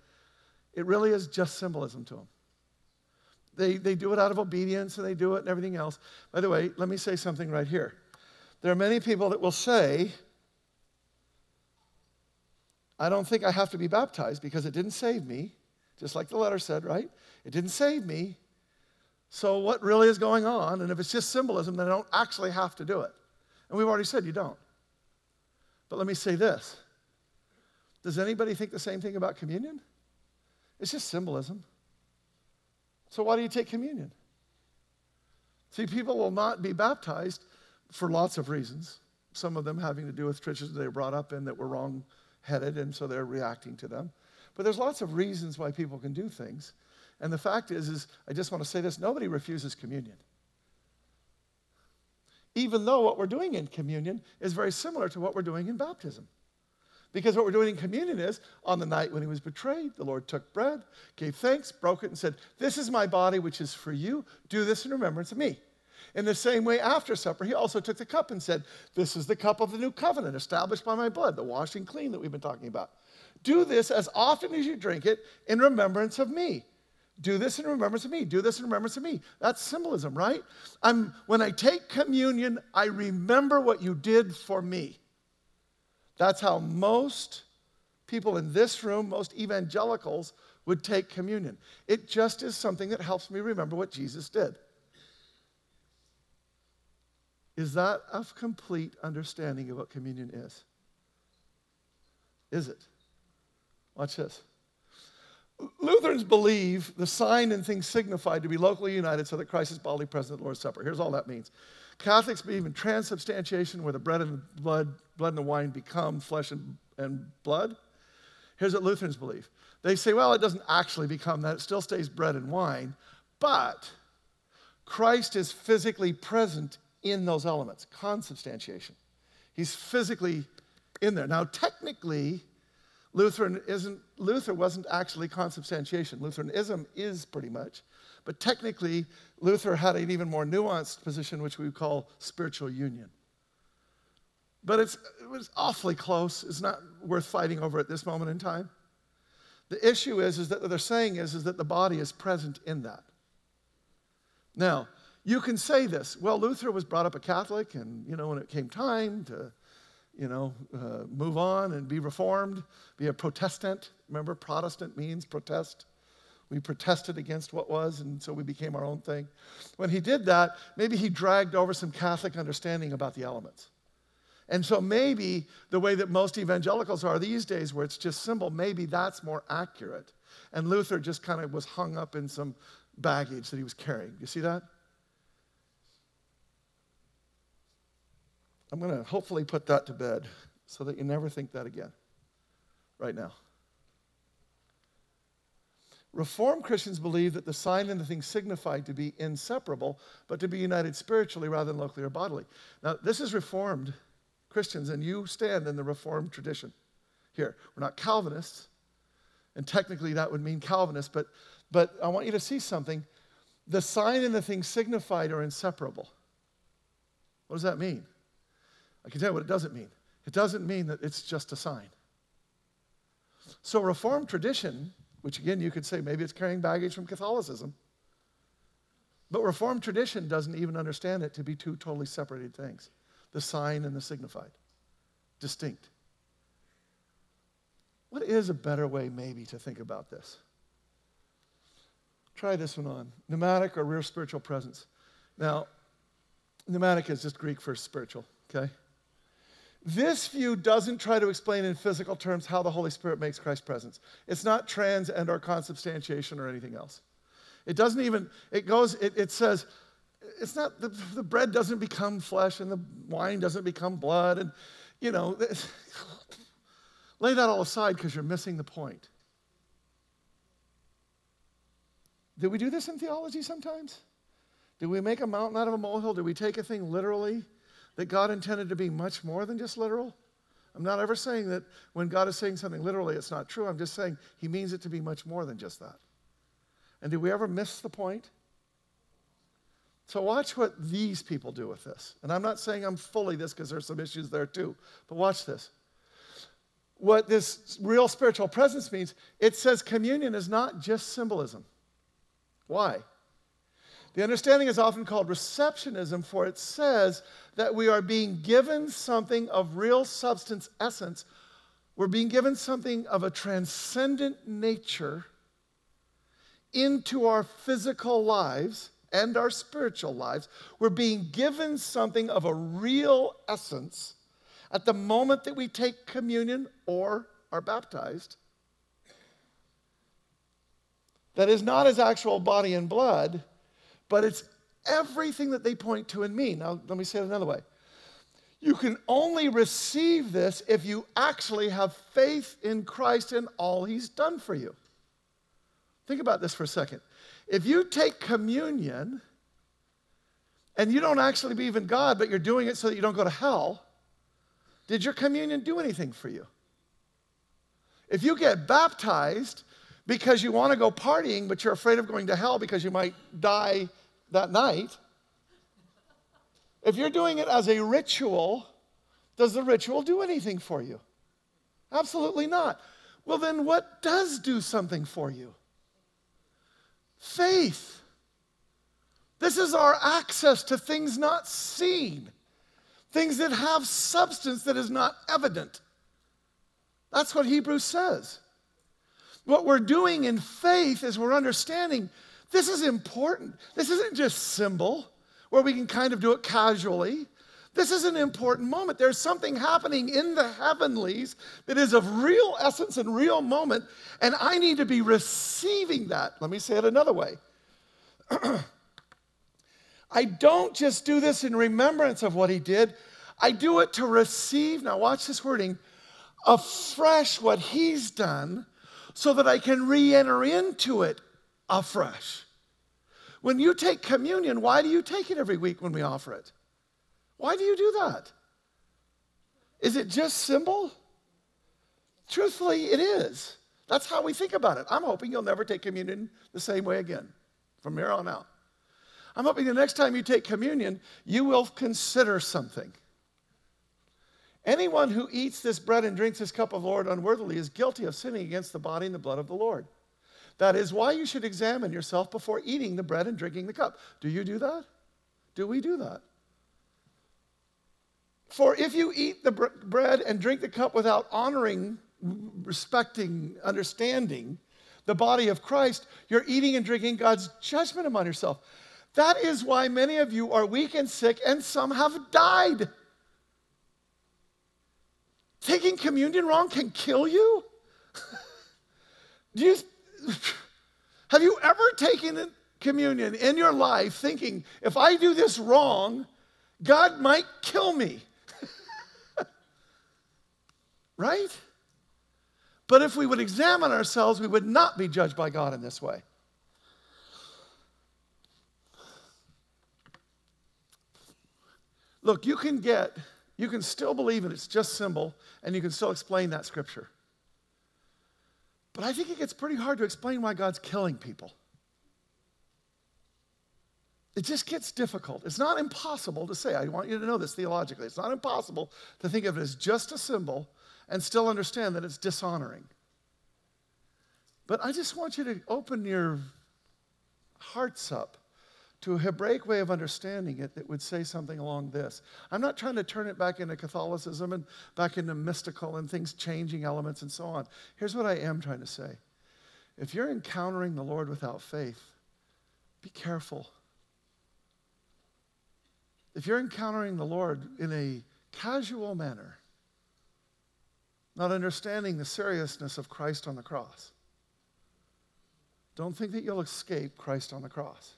It really is just symbolism to them. They, they do it out of obedience and they do it and everything else. By the way, let me say something right here. There are many people that will say, I don't think I have to be baptized because it didn't save me, just like the letter said, right? It didn't save me. So, what really is going on? And if it's just symbolism, then I don't actually have to do it. And we've already said you don't. But let me say this Does anybody think the same thing about communion? It's just symbolism. So, why do you take communion? See, people will not be baptized for lots of reasons, some of them having to do with traditions they were brought up in that were wrong headed, and so they're reacting to them. But there's lots of reasons why people can do things. And the fact is, is I just want to say this nobody refuses communion. Even though what we're doing in communion is very similar to what we're doing in baptism. Because what we're doing in communion is on the night when he was betrayed, the Lord took bread, gave thanks, broke it, and said, This is my body, which is for you. Do this in remembrance of me. In the same way, after supper, he also took the cup and said, This is the cup of the new covenant established by my blood, the washing clean that we've been talking about. Do this as often as you drink it in remembrance of me. Do this in remembrance of me. Do this in remembrance of me. That's symbolism, right? I'm, when I take communion, I remember what you did for me. That's how most people in this room, most evangelicals, would take communion. It just is something that helps me remember what Jesus did. Is that a complete understanding of what communion is? Is it? Watch this. Lutherans believe the sign and things signified to be locally united so that Christ is bodily present at the Lord's Supper. Here's all that means. Catholics believe in transubstantiation, where the bread and the blood, blood and the wine become flesh and, and blood. Here's what Lutherans believe. They say, well, it doesn't actually become that, it still stays bread and wine, but Christ is physically present in those elements, consubstantiation. He's physically in there. Now, technically, Lutheran isn't, Luther wasn't actually consubstantiation. Lutheranism is pretty much. But technically, Luther had an even more nuanced position, which we call spiritual union. But it was awfully close. It's not worth fighting over at this moment in time. The issue is, is that what they're saying is, is that the body is present in that. Now, you can say this. Well, Luther was brought up a Catholic, and, you know, when it came time to, you know, uh, move on and be reformed, be a Protestant. Remember, Protestant means protest. We protested against what was, and so we became our own thing. When he did that, maybe he dragged over some Catholic understanding about the elements. And so maybe the way that most evangelicals are these days, where it's just symbol, maybe that's more accurate. And Luther just kind of was hung up in some baggage that he was carrying. You see that? I'm going to hopefully put that to bed so that you never think that again right now. Reformed Christians believe that the sign and the thing signified to be inseparable, but to be united spiritually rather than locally or bodily. Now, this is Reformed Christians, and you stand in the Reformed tradition. Here, we're not Calvinists, and technically that would mean Calvinists, but, but I want you to see something. The sign and the thing signified are inseparable. What does that mean? I can tell you what it doesn't mean. It doesn't mean that it's just a sign. So, Reformed tradition, which again you could say maybe it's carrying baggage from Catholicism, but Reformed tradition doesn't even understand it to be two totally separated things the sign and the signified, distinct. What is a better way, maybe, to think about this? Try this one on pneumatic or real spiritual presence. Now, pneumatic is just Greek for spiritual, okay? This view doesn't try to explain in physical terms how the Holy Spirit makes Christ's presence. It's not trans and or consubstantiation or anything else. It doesn't even, it goes, it, it says, it's not, the, the bread doesn't become flesh and the wine doesn't become blood. And, you know, lay that all aside because you're missing the point. Do we do this in theology sometimes? Do we make a mountain out of a molehill? Do we take a thing literally? That God intended to be much more than just literal? I'm not ever saying that when God is saying something literally, it's not true. I'm just saying he means it to be much more than just that. And do we ever miss the point? So, watch what these people do with this. And I'm not saying I'm fully this because there's some issues there too, but watch this. What this real spiritual presence means, it says communion is not just symbolism. Why? The understanding is often called receptionism, for it says that we are being given something of real substance, essence. We're being given something of a transcendent nature into our physical lives and our spiritual lives. We're being given something of a real essence at the moment that we take communion or are baptized that is not his actual body and blood, but it's everything that they point to in me. Now, let me say it another way. You can only receive this if you actually have faith in Christ and all he's done for you. Think about this for a second. If you take communion and you don't actually believe in God, but you're doing it so that you don't go to hell, did your communion do anything for you? If you get baptized because you want to go partying, but you're afraid of going to hell because you might die that night, if you're doing it as a ritual, does the ritual do anything for you? Absolutely not. Well, then what does do something for you? Faith. This is our access to things not seen, things that have substance that is not evident. That's what Hebrews says. What we're doing in faith is we're understanding this is important. This isn't just symbol where we can kind of do it casually. This is an important moment. There's something happening in the heavenlies that is of real essence and real moment, and I need to be receiving that. Let me say it another way. I don't just do this in remembrance of what he did, I do it to receive, now watch this wording, afresh what he's done so that I can re enter into it afresh. When you take communion, why do you take it every week when we offer it? Why do you do that? Is it just symbol? Truthfully, it is. That's how we think about it. I'm hoping you'll never take communion the same way again from here on out. I'm hoping the next time you take communion, you will consider something. Anyone who eats this bread and drinks this cup of the Lord unworthily is guilty of sinning against the body and the blood of the Lord. That is why you should examine yourself before eating the bread and drinking the cup. Do you do that? Do we do that? For if you eat the br- bread and drink the cup without honoring, respecting, understanding the body of Christ, you're eating and drinking God's judgment upon yourself. That is why many of you are weak and sick, and some have died. Taking communion wrong can kill you? Do you have you ever taken communion in your life thinking, if I do this wrong, God might kill me? right? But if we would examine ourselves, we would not be judged by God in this way. Look, you can get you can still believe it, it's just symbol, and you can still explain that scripture. But I think it gets pretty hard to explain why God's killing people. It just gets difficult. It's not impossible to say, I want you to know this theologically. It's not impossible to think of it as just a symbol and still understand that it's dishonoring. But I just want you to open your hearts up to a Hebraic way of understanding it that would say something along this. I'm not trying to turn it back into Catholicism and back into mystical and things changing elements and so on. Here's what I am trying to say if you're encountering the Lord without faith, be careful. If you're encountering the Lord in a casual manner, not understanding the seriousness of Christ on the cross, don't think that you'll escape Christ on the cross.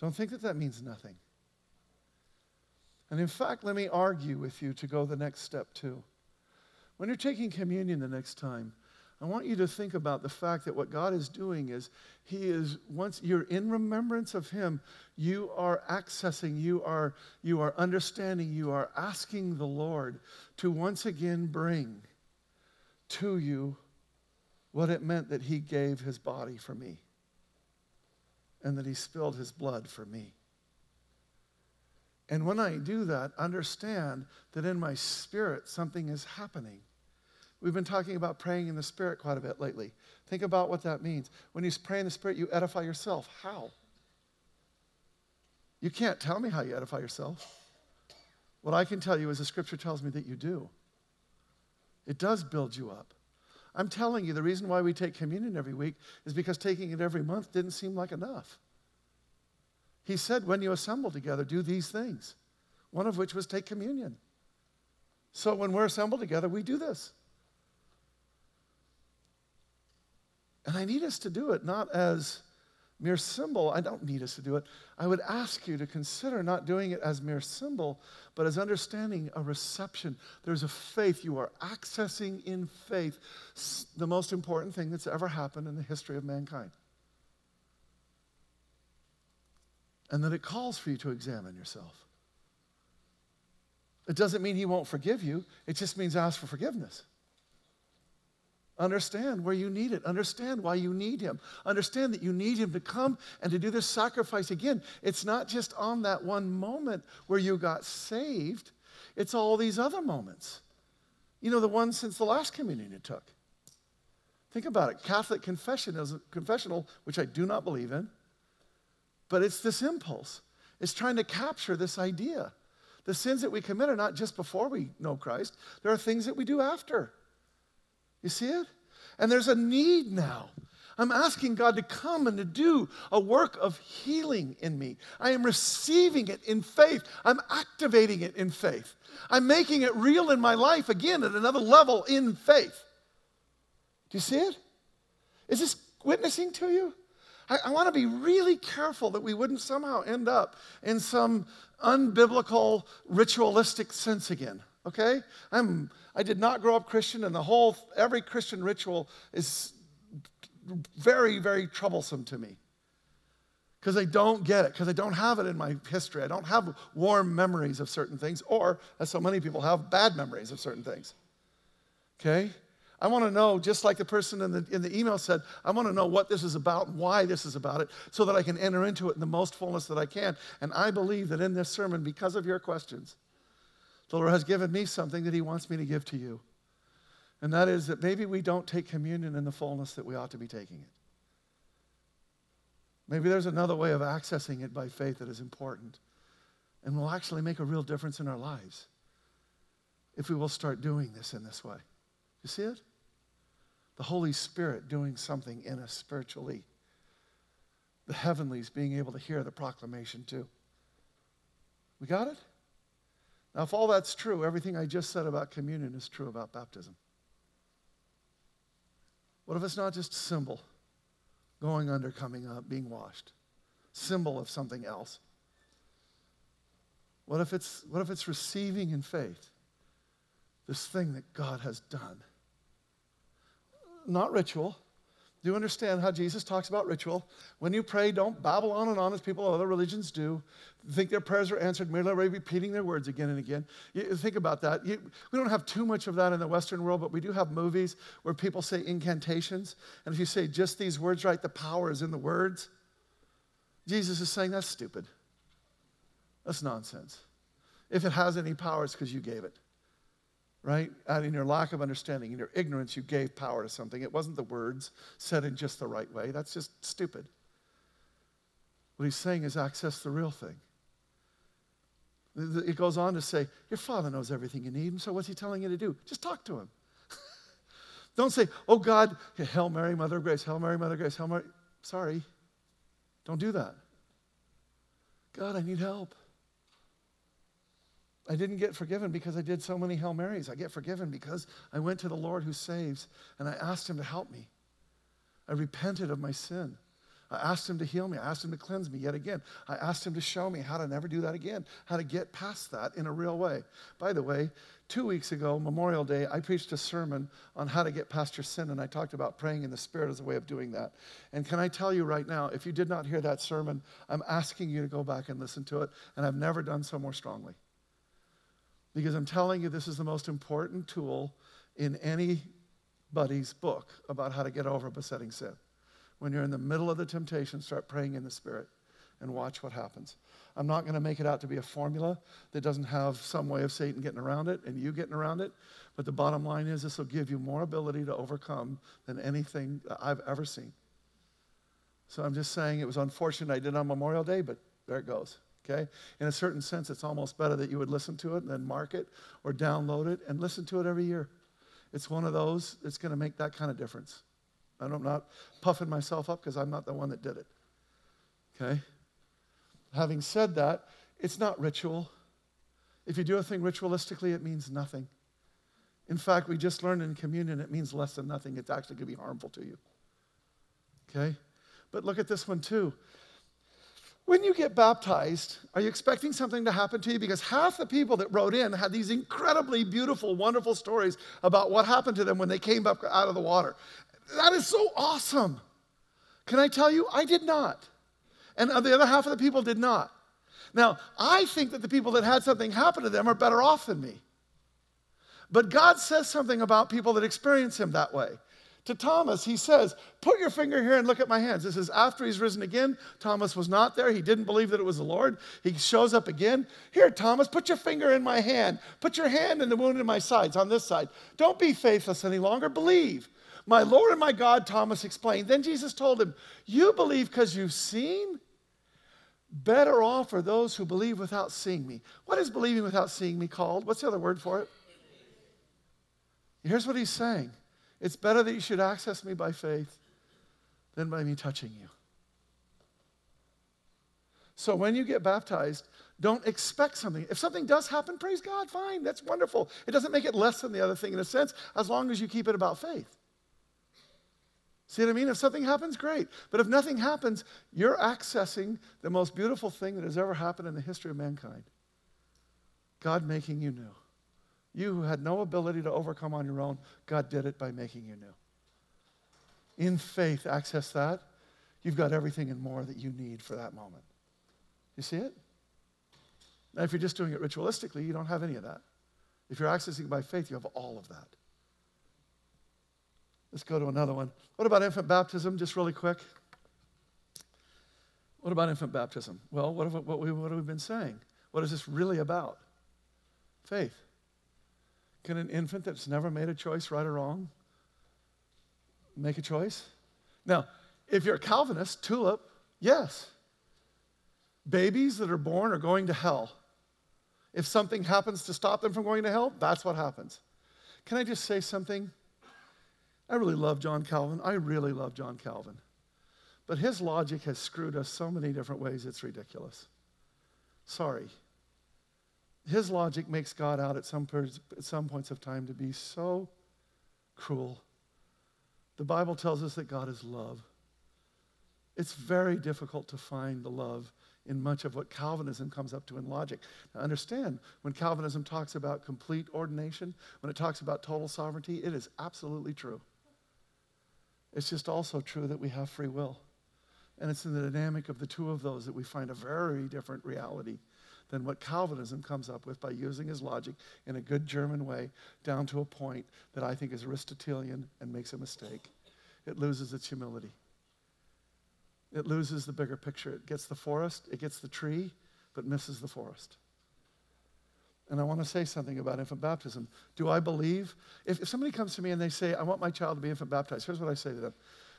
Don't think that that means nothing. And in fact, let me argue with you to go the next step too. When you're taking communion the next time, I want you to think about the fact that what God is doing is He is, once you're in remembrance of Him, you are accessing, you are, you are understanding, you are asking the Lord to once again bring to you what it meant that He gave His body for me and that He spilled His blood for me. And when I do that, understand that in my spirit something is happening. We've been talking about praying in the Spirit quite a bit lately. Think about what that means. When you pray in the Spirit, you edify yourself. How? You can't tell me how you edify yourself. What I can tell you is the Scripture tells me that you do. It does build you up. I'm telling you, the reason why we take communion every week is because taking it every month didn't seem like enough. He said, when you assemble together, do these things, one of which was take communion. So when we're assembled together, we do this. And I need us to do it not as mere symbol. I don't need us to do it. I would ask you to consider not doing it as mere symbol, but as understanding a reception. There's a faith. You are accessing in faith the most important thing that's ever happened in the history of mankind. And that it calls for you to examine yourself. It doesn't mean he won't forgive you, it just means ask for forgiveness. Understand where you need it. Understand why you need Him. Understand that you need Him to come and to do this sacrifice again. It's not just on that one moment where you got saved, it's all these other moments. You know, the ones since the last communion you took. Think about it. Catholic confession is confessional, which I do not believe in, but it's this impulse. It's trying to capture this idea. The sins that we commit are not just before we know Christ, there are things that we do after. You see it? And there's a need now. I'm asking God to come and to do a work of healing in me. I am receiving it in faith. I'm activating it in faith. I'm making it real in my life again at another level in faith. Do you see it? Is this witnessing to you? I, I want to be really careful that we wouldn't somehow end up in some unbiblical, ritualistic sense again. Okay? I'm I did not grow up Christian, and the whole, every Christian ritual is very, very troublesome to me because I don't get it, because I don't have it in my history. I don't have warm memories of certain things, or, as so many people have, bad memories of certain things. Okay? I want to know, just like the person in the, in the email said, I want to know what this is about and why this is about it so that I can enter into it in the most fullness that I can. And I believe that in this sermon, because of your questions, the Lord has given me something that He wants me to give to you. And that is that maybe we don't take communion in the fullness that we ought to be taking it. Maybe there's another way of accessing it by faith that is important and will actually make a real difference in our lives if we will start doing this in this way. You see it? The Holy Spirit doing something in us spiritually. The heavenlies being able to hear the proclamation too. We got it? Now, if all that's true, everything I just said about communion is true about baptism. What if it's not just a symbol, going under, coming up, being washed? Symbol of something else. What if it's, what if it's receiving in faith this thing that God has done? Not ritual, do you understand how Jesus talks about ritual? When you pray, don't babble on and on as people of other religions do. Think their prayers are answered merely by repeating their words again and again. You, think about that. You, we don't have too much of that in the Western world, but we do have movies where people say incantations. And if you say just these words right, the power is in the words. Jesus is saying that's stupid. That's nonsense. If it has any power, it's because you gave it right? And in your lack of understanding, in your ignorance, you gave power to something. It wasn't the words said in just the right way. That's just stupid. What he's saying is access the real thing. It goes on to say, Your father knows everything you need, and so what's he telling you to do? Just talk to him. Don't say, Oh God, Hail Mary, Mother of Grace, Hail Mary, Mother of Grace, Hail Mary. Sorry. Don't do that. God, I need help. I didn't get forgiven because I did so many Hail Marys. I get forgiven because I went to the Lord who saves and I asked Him to help me. I repented of my sin. I asked him to heal me. I asked him to cleanse me yet again. I asked him to show me how to never do that again, how to get past that in a real way. By the way, two weeks ago, Memorial Day, I preached a sermon on how to get past your sin, and I talked about praying in the Spirit as a way of doing that. And can I tell you right now, if you did not hear that sermon, I'm asking you to go back and listen to it, and I've never done so more strongly. Because I'm telling you, this is the most important tool in anybody's book about how to get over besetting sin. When you're in the middle of the temptation, start praying in the Spirit and watch what happens. I'm not going to make it out to be a formula that doesn't have some way of Satan getting around it and you getting around it. But the bottom line is this will give you more ability to overcome than anything I've ever seen. So I'm just saying it was unfortunate I did on Memorial Day, but there it goes. Okay? In a certain sense, it's almost better that you would listen to it and then mark it or download it and listen to it every year. It's one of those that's going to make that kind of difference. And I'm not puffing myself up because I'm not the one that did it. Okay? Having said that, it's not ritual. If you do a thing ritualistically, it means nothing. In fact, we just learned in communion it means less than nothing. It's actually going to be harmful to you. Okay? But look at this one too. When you get baptized, are you expecting something to happen to you? Because half the people that wrote in had these incredibly beautiful, wonderful stories about what happened to them when they came up out of the water. That is so awesome. Can I tell you? I did not. And the other half of the people did not. Now, I think that the people that had something happen to them are better off than me. But God says something about people that experience Him that way. To Thomas, he says, Put your finger here and look at my hands. This is after he's risen again. Thomas was not there. He didn't believe that it was the Lord. He shows up again. Here, Thomas, put your finger in my hand. Put your hand in the wound in my sides on this side. Don't be faithless any longer. Believe. My Lord and my God, Thomas explained. Then Jesus told him, You believe because you've seen? Better off are those who believe without seeing me. What is believing without seeing me called? What's the other word for it? Here's what he's saying it's better that you should access me by faith than by me touching you. So when you get baptized, don't expect something. If something does happen, praise God, fine, that's wonderful. It doesn't make it less than the other thing in a sense, as long as you keep it about faith. See what I mean? If something happens, great. But if nothing happens, you're accessing the most beautiful thing that has ever happened in the history of mankind God making you new. You who had no ability to overcome on your own, God did it by making you new. In faith, access that. You've got everything and more that you need for that moment. You see it? Now, if you're just doing it ritualistically, you don't have any of that. If you're accessing by faith, you have all of that. Let's go to another one. What about infant baptism, just really quick? What about infant baptism? Well, what have, what, we, what have we been saying? What is this really about? Faith. Can an infant that's never made a choice, right or wrong, make a choice? Now, if you're a Calvinist, tulip, yes. Babies that are born are going to hell. If something happens to stop them from going to hell, that's what happens. Can I just say something? I really love John Calvin. I really love John Calvin. But his logic has screwed us so many different ways, it's ridiculous. Sorry his logic makes God out at some, at some points of time to be so cruel. The Bible tells us that God is love. It's very difficult to find the love in much of what Calvinism comes up to in logic. Now, understand, when Calvinism talks about complete ordination, when it talks about total sovereignty, it is absolutely true. It's just also true that we have free will. And it's in the dynamic of the two of those that we find a very different reality than what Calvinism comes up with by using his logic in a good German way down to a point that I think is Aristotelian and makes a mistake. It loses its humility. It loses the bigger picture. It gets the forest, it gets the tree, but misses the forest. And I want to say something about infant baptism. Do I believe? If, if somebody comes to me and they say, I want my child to be infant baptized, here's what I say to them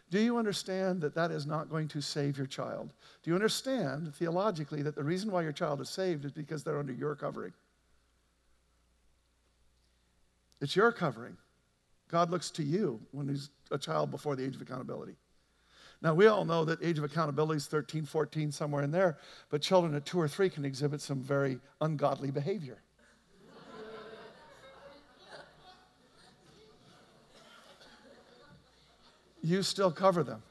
do you understand that that is not going to save your child? Do you understand theologically that the reason why your child is saved is because they're under your covering? It's your covering. God looks to you when he's a child before the age of accountability. Now, we all know that age of accountability is 13, 14, somewhere in there, but children at two or three can exhibit some very ungodly behavior. You still cover them.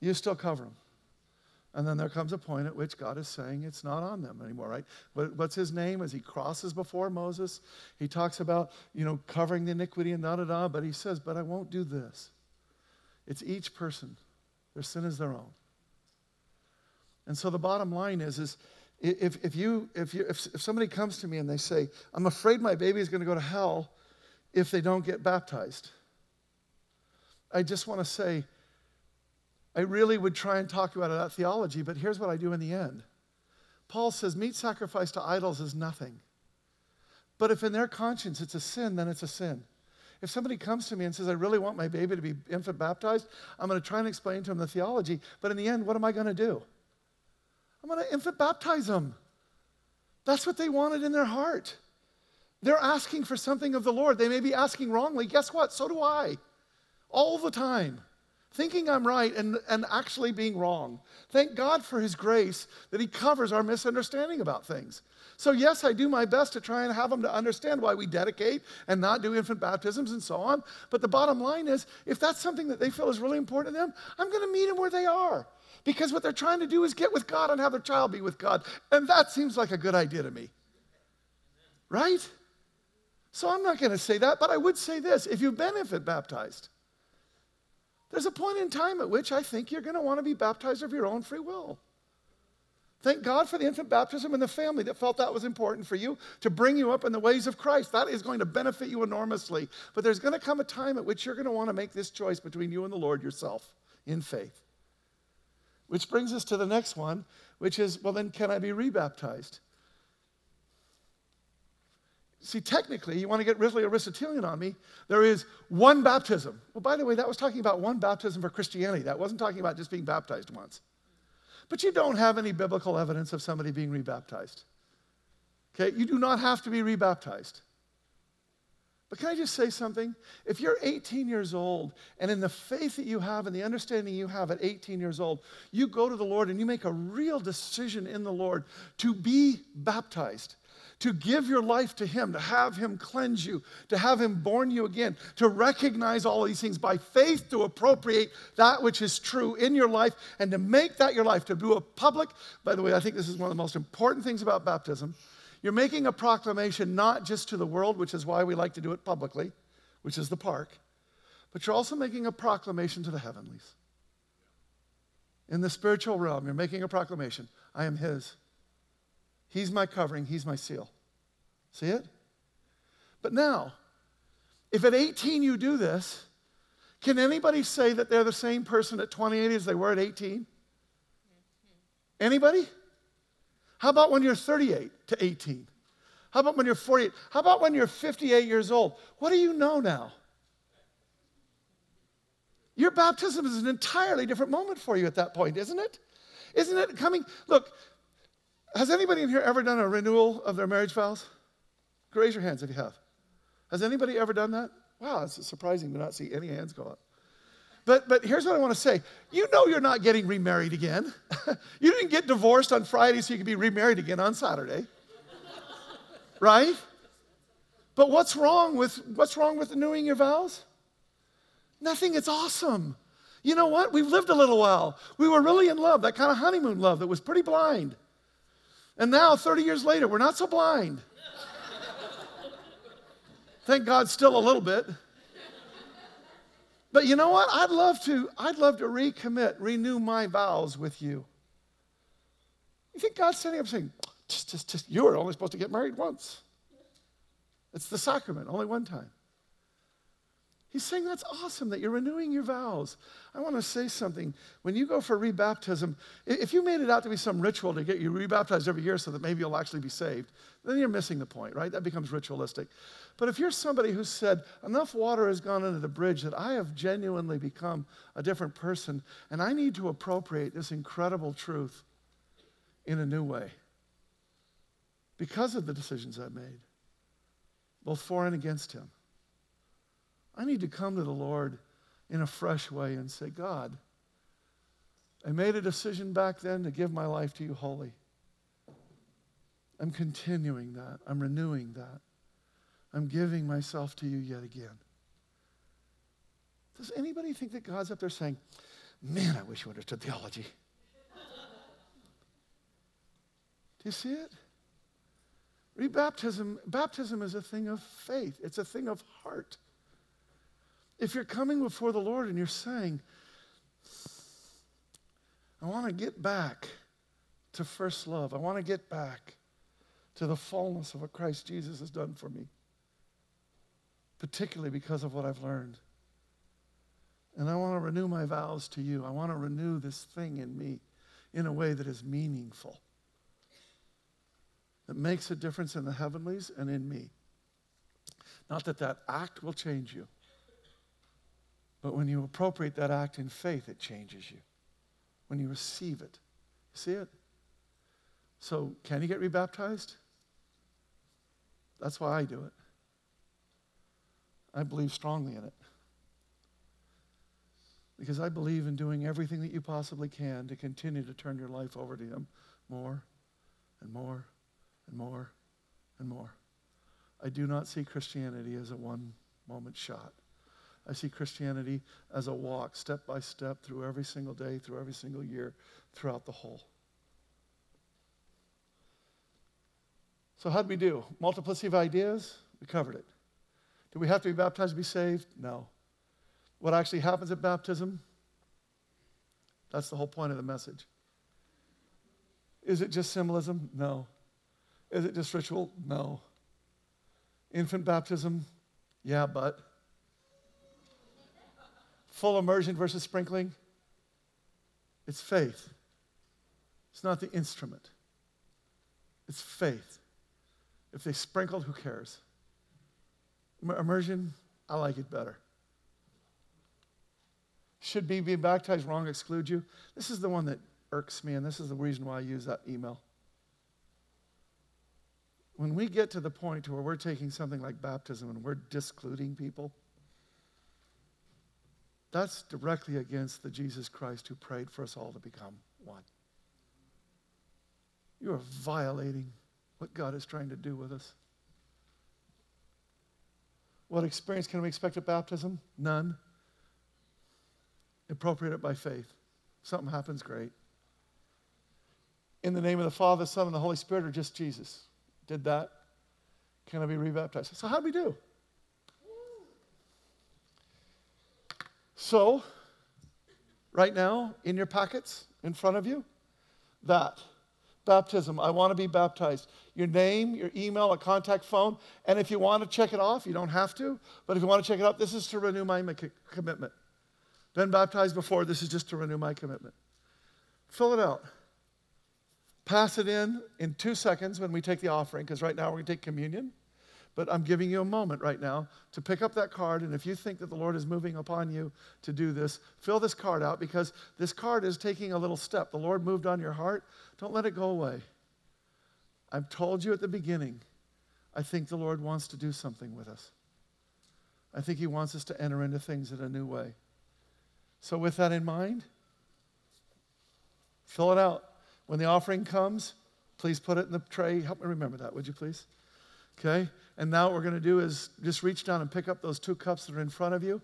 you still cover them. And then there comes a point at which God is saying it's not on them anymore, right? What's his name? As he crosses before Moses, he talks about, you know, covering the iniquity and da da da, but he says, But I won't do this. It's each person. Their sin is their own. And so the bottom line is, is if, if, you, if, you, if, if somebody comes to me and they say, I'm afraid my baby is going to go to hell if they don't get baptized, I just want to say, I really would try and talk about that theology, but here's what I do in the end. Paul says meat sacrifice to idols is nothing. But if in their conscience it's a sin, then it's a sin. If somebody comes to me and says, I really want my baby to be infant baptized, I'm going to try and explain to them the theology. But in the end, what am I going to do? I'm going to infant baptize them. That's what they wanted in their heart. They're asking for something of the Lord. They may be asking wrongly. Guess what? So do I. All the time thinking I'm right and, and actually being wrong. Thank God for His grace that He covers our misunderstanding about things. So, yes, I do my best to try and have them to understand why we dedicate and not do infant baptisms and so on. But the bottom line is if that's something that they feel is really important to them, I'm going to meet them where they are. Because what they're trying to do is get with God and have their child be with God. And that seems like a good idea to me. Right? So I'm not going to say that, but I would say this if you've been infant baptized, there's a point in time at which I think you're going to want to be baptized of your own free will. Thank God for the infant baptism and the family that felt that was important for you to bring you up in the ways of Christ. That is going to benefit you enormously. But there's going to come a time at which you're going to want to make this choice between you and the Lord yourself in faith. Which brings us to the next one, which is well, then, can I be rebaptized? See, technically, you want to get really Aristotelian on me, there is one baptism. Well, by the way, that was talking about one baptism for Christianity. That wasn't talking about just being baptized once. But you don't have any biblical evidence of somebody being rebaptized. Okay? You do not have to be rebaptized. But can I just say something? If you're 18 years old and in the faith that you have and the understanding you have at 18 years old, you go to the Lord and you make a real decision in the Lord to be baptized to give your life to Him, to have Him cleanse you, to have Him born you again, to recognize all these things by faith, to appropriate that which is true in your life, and to make that your life, to do a public. By the way, I think this is one of the most important things about baptism. You're making a proclamation not just to the world, which is why we like to do it publicly, which is the park, but you're also making a proclamation to the heavenlies. In the spiritual realm, you're making a proclamation I am His. He's my covering, He's my seal. See it? But now, if at 18 you do this, can anybody say that they're the same person at 28 as they were at 18? Anybody? How about when you're 38 to 18? How about when you're 48? How about when you're 58 years old? What do you know now? Your baptism is an entirely different moment for you at that point, isn't it? Isn't it coming? Look, has anybody in here ever done a renewal of their marriage vows? Raise your hands if you have. Has anybody ever done that? Wow, it's surprising to not see any hands go up. But, but here's what I want to say. You know you're not getting remarried again. you didn't get divorced on Friday so you could be remarried again on Saturday. right? But what's wrong with what's wrong with renewing your vows? Nothing. It's awesome. You know what? We've lived a little while. We were really in love, that kind of honeymoon love that was pretty blind. And now, 30 years later, we're not so blind. Thank God, still a little bit. But you know what? I'd love to, I'd love to recommit, renew my vows with you. You think God's standing up saying, just, just, just, you were only supposed to get married once. It's the sacrament, only one time. He's saying that's awesome that you're renewing your vows. I want to say something. When you go for rebaptism, if you made it out to be some ritual to get you rebaptized every year so that maybe you'll actually be saved, then you're missing the point, right? That becomes ritualistic. But if you're somebody who said, enough water has gone under the bridge that I have genuinely become a different person, and I need to appropriate this incredible truth in a new way because of the decisions I've made, both for and against Him. I need to come to the Lord in a fresh way and say, God, I made a decision back then to give my life to you wholly. I'm continuing that. I'm renewing that. I'm giving myself to you yet again. Does anybody think that God's up there saying, Man, I wish you understood theology. Do you see it? Rebaptism, baptism is a thing of faith. It's a thing of heart. If you're coming before the Lord and you're saying, I want to get back to first love. I want to get back to the fullness of what Christ Jesus has done for me, particularly because of what I've learned. And I want to renew my vows to you. I want to renew this thing in me in a way that is meaningful, that makes a difference in the heavenlies and in me. Not that that act will change you, but when you appropriate that act in faith, it changes you. When you receive it, see it? So, can you get rebaptized? That's why I do it. I believe strongly in it. Because I believe in doing everything that you possibly can to continue to turn your life over to Him more and more and more and more. I do not see Christianity as a one moment shot. I see Christianity as a walk, step by step, through every single day, through every single year, throughout the whole. So, how'd we do? Multiplicity of ideas? We covered it. Do we have to be baptized to be saved? No. What actually happens at baptism? That's the whole point of the message. Is it just symbolism? No. Is it just ritual? No. Infant baptism? Yeah, but. Full immersion versus sprinkling? It's faith. It's not the instrument, it's faith. If they sprinkled, who cares? Immersion, I like it better. Should be being baptized wrong exclude you? This is the one that irks me, and this is the reason why I use that email. When we get to the point where we're taking something like baptism and we're discluding people, that's directly against the Jesus Christ who prayed for us all to become one. You are violating what God is trying to do with us. What experience can we expect at baptism? None. Appropriate it by faith. Something happens, great. In the name of the Father, Son, and the Holy Spirit, or just Jesus? Did that? Can I be rebaptized? So, how do we do? So, right now, in your packets in front of you, that baptism. I want to be baptized. Your name, your email, a contact phone. And if you want to check it off, you don't have to. But if you want to check it off, this is to renew my commitment. Been baptized before, this is just to renew my commitment. Fill it out. Pass it in in two seconds when we take the offering, because right now we're going to take communion. But I'm giving you a moment right now to pick up that card. And if you think that the Lord is moving upon you to do this, fill this card out because this card is taking a little step. The Lord moved on your heart. Don't let it go away. I've told you at the beginning, I think the Lord wants to do something with us. I think He wants us to enter into things in a new way. So, with that in mind, fill it out. When the offering comes, please put it in the tray. Help me remember that, would you please? Okay? And now what we're going to do is just reach down and pick up those two cups that are in front of you.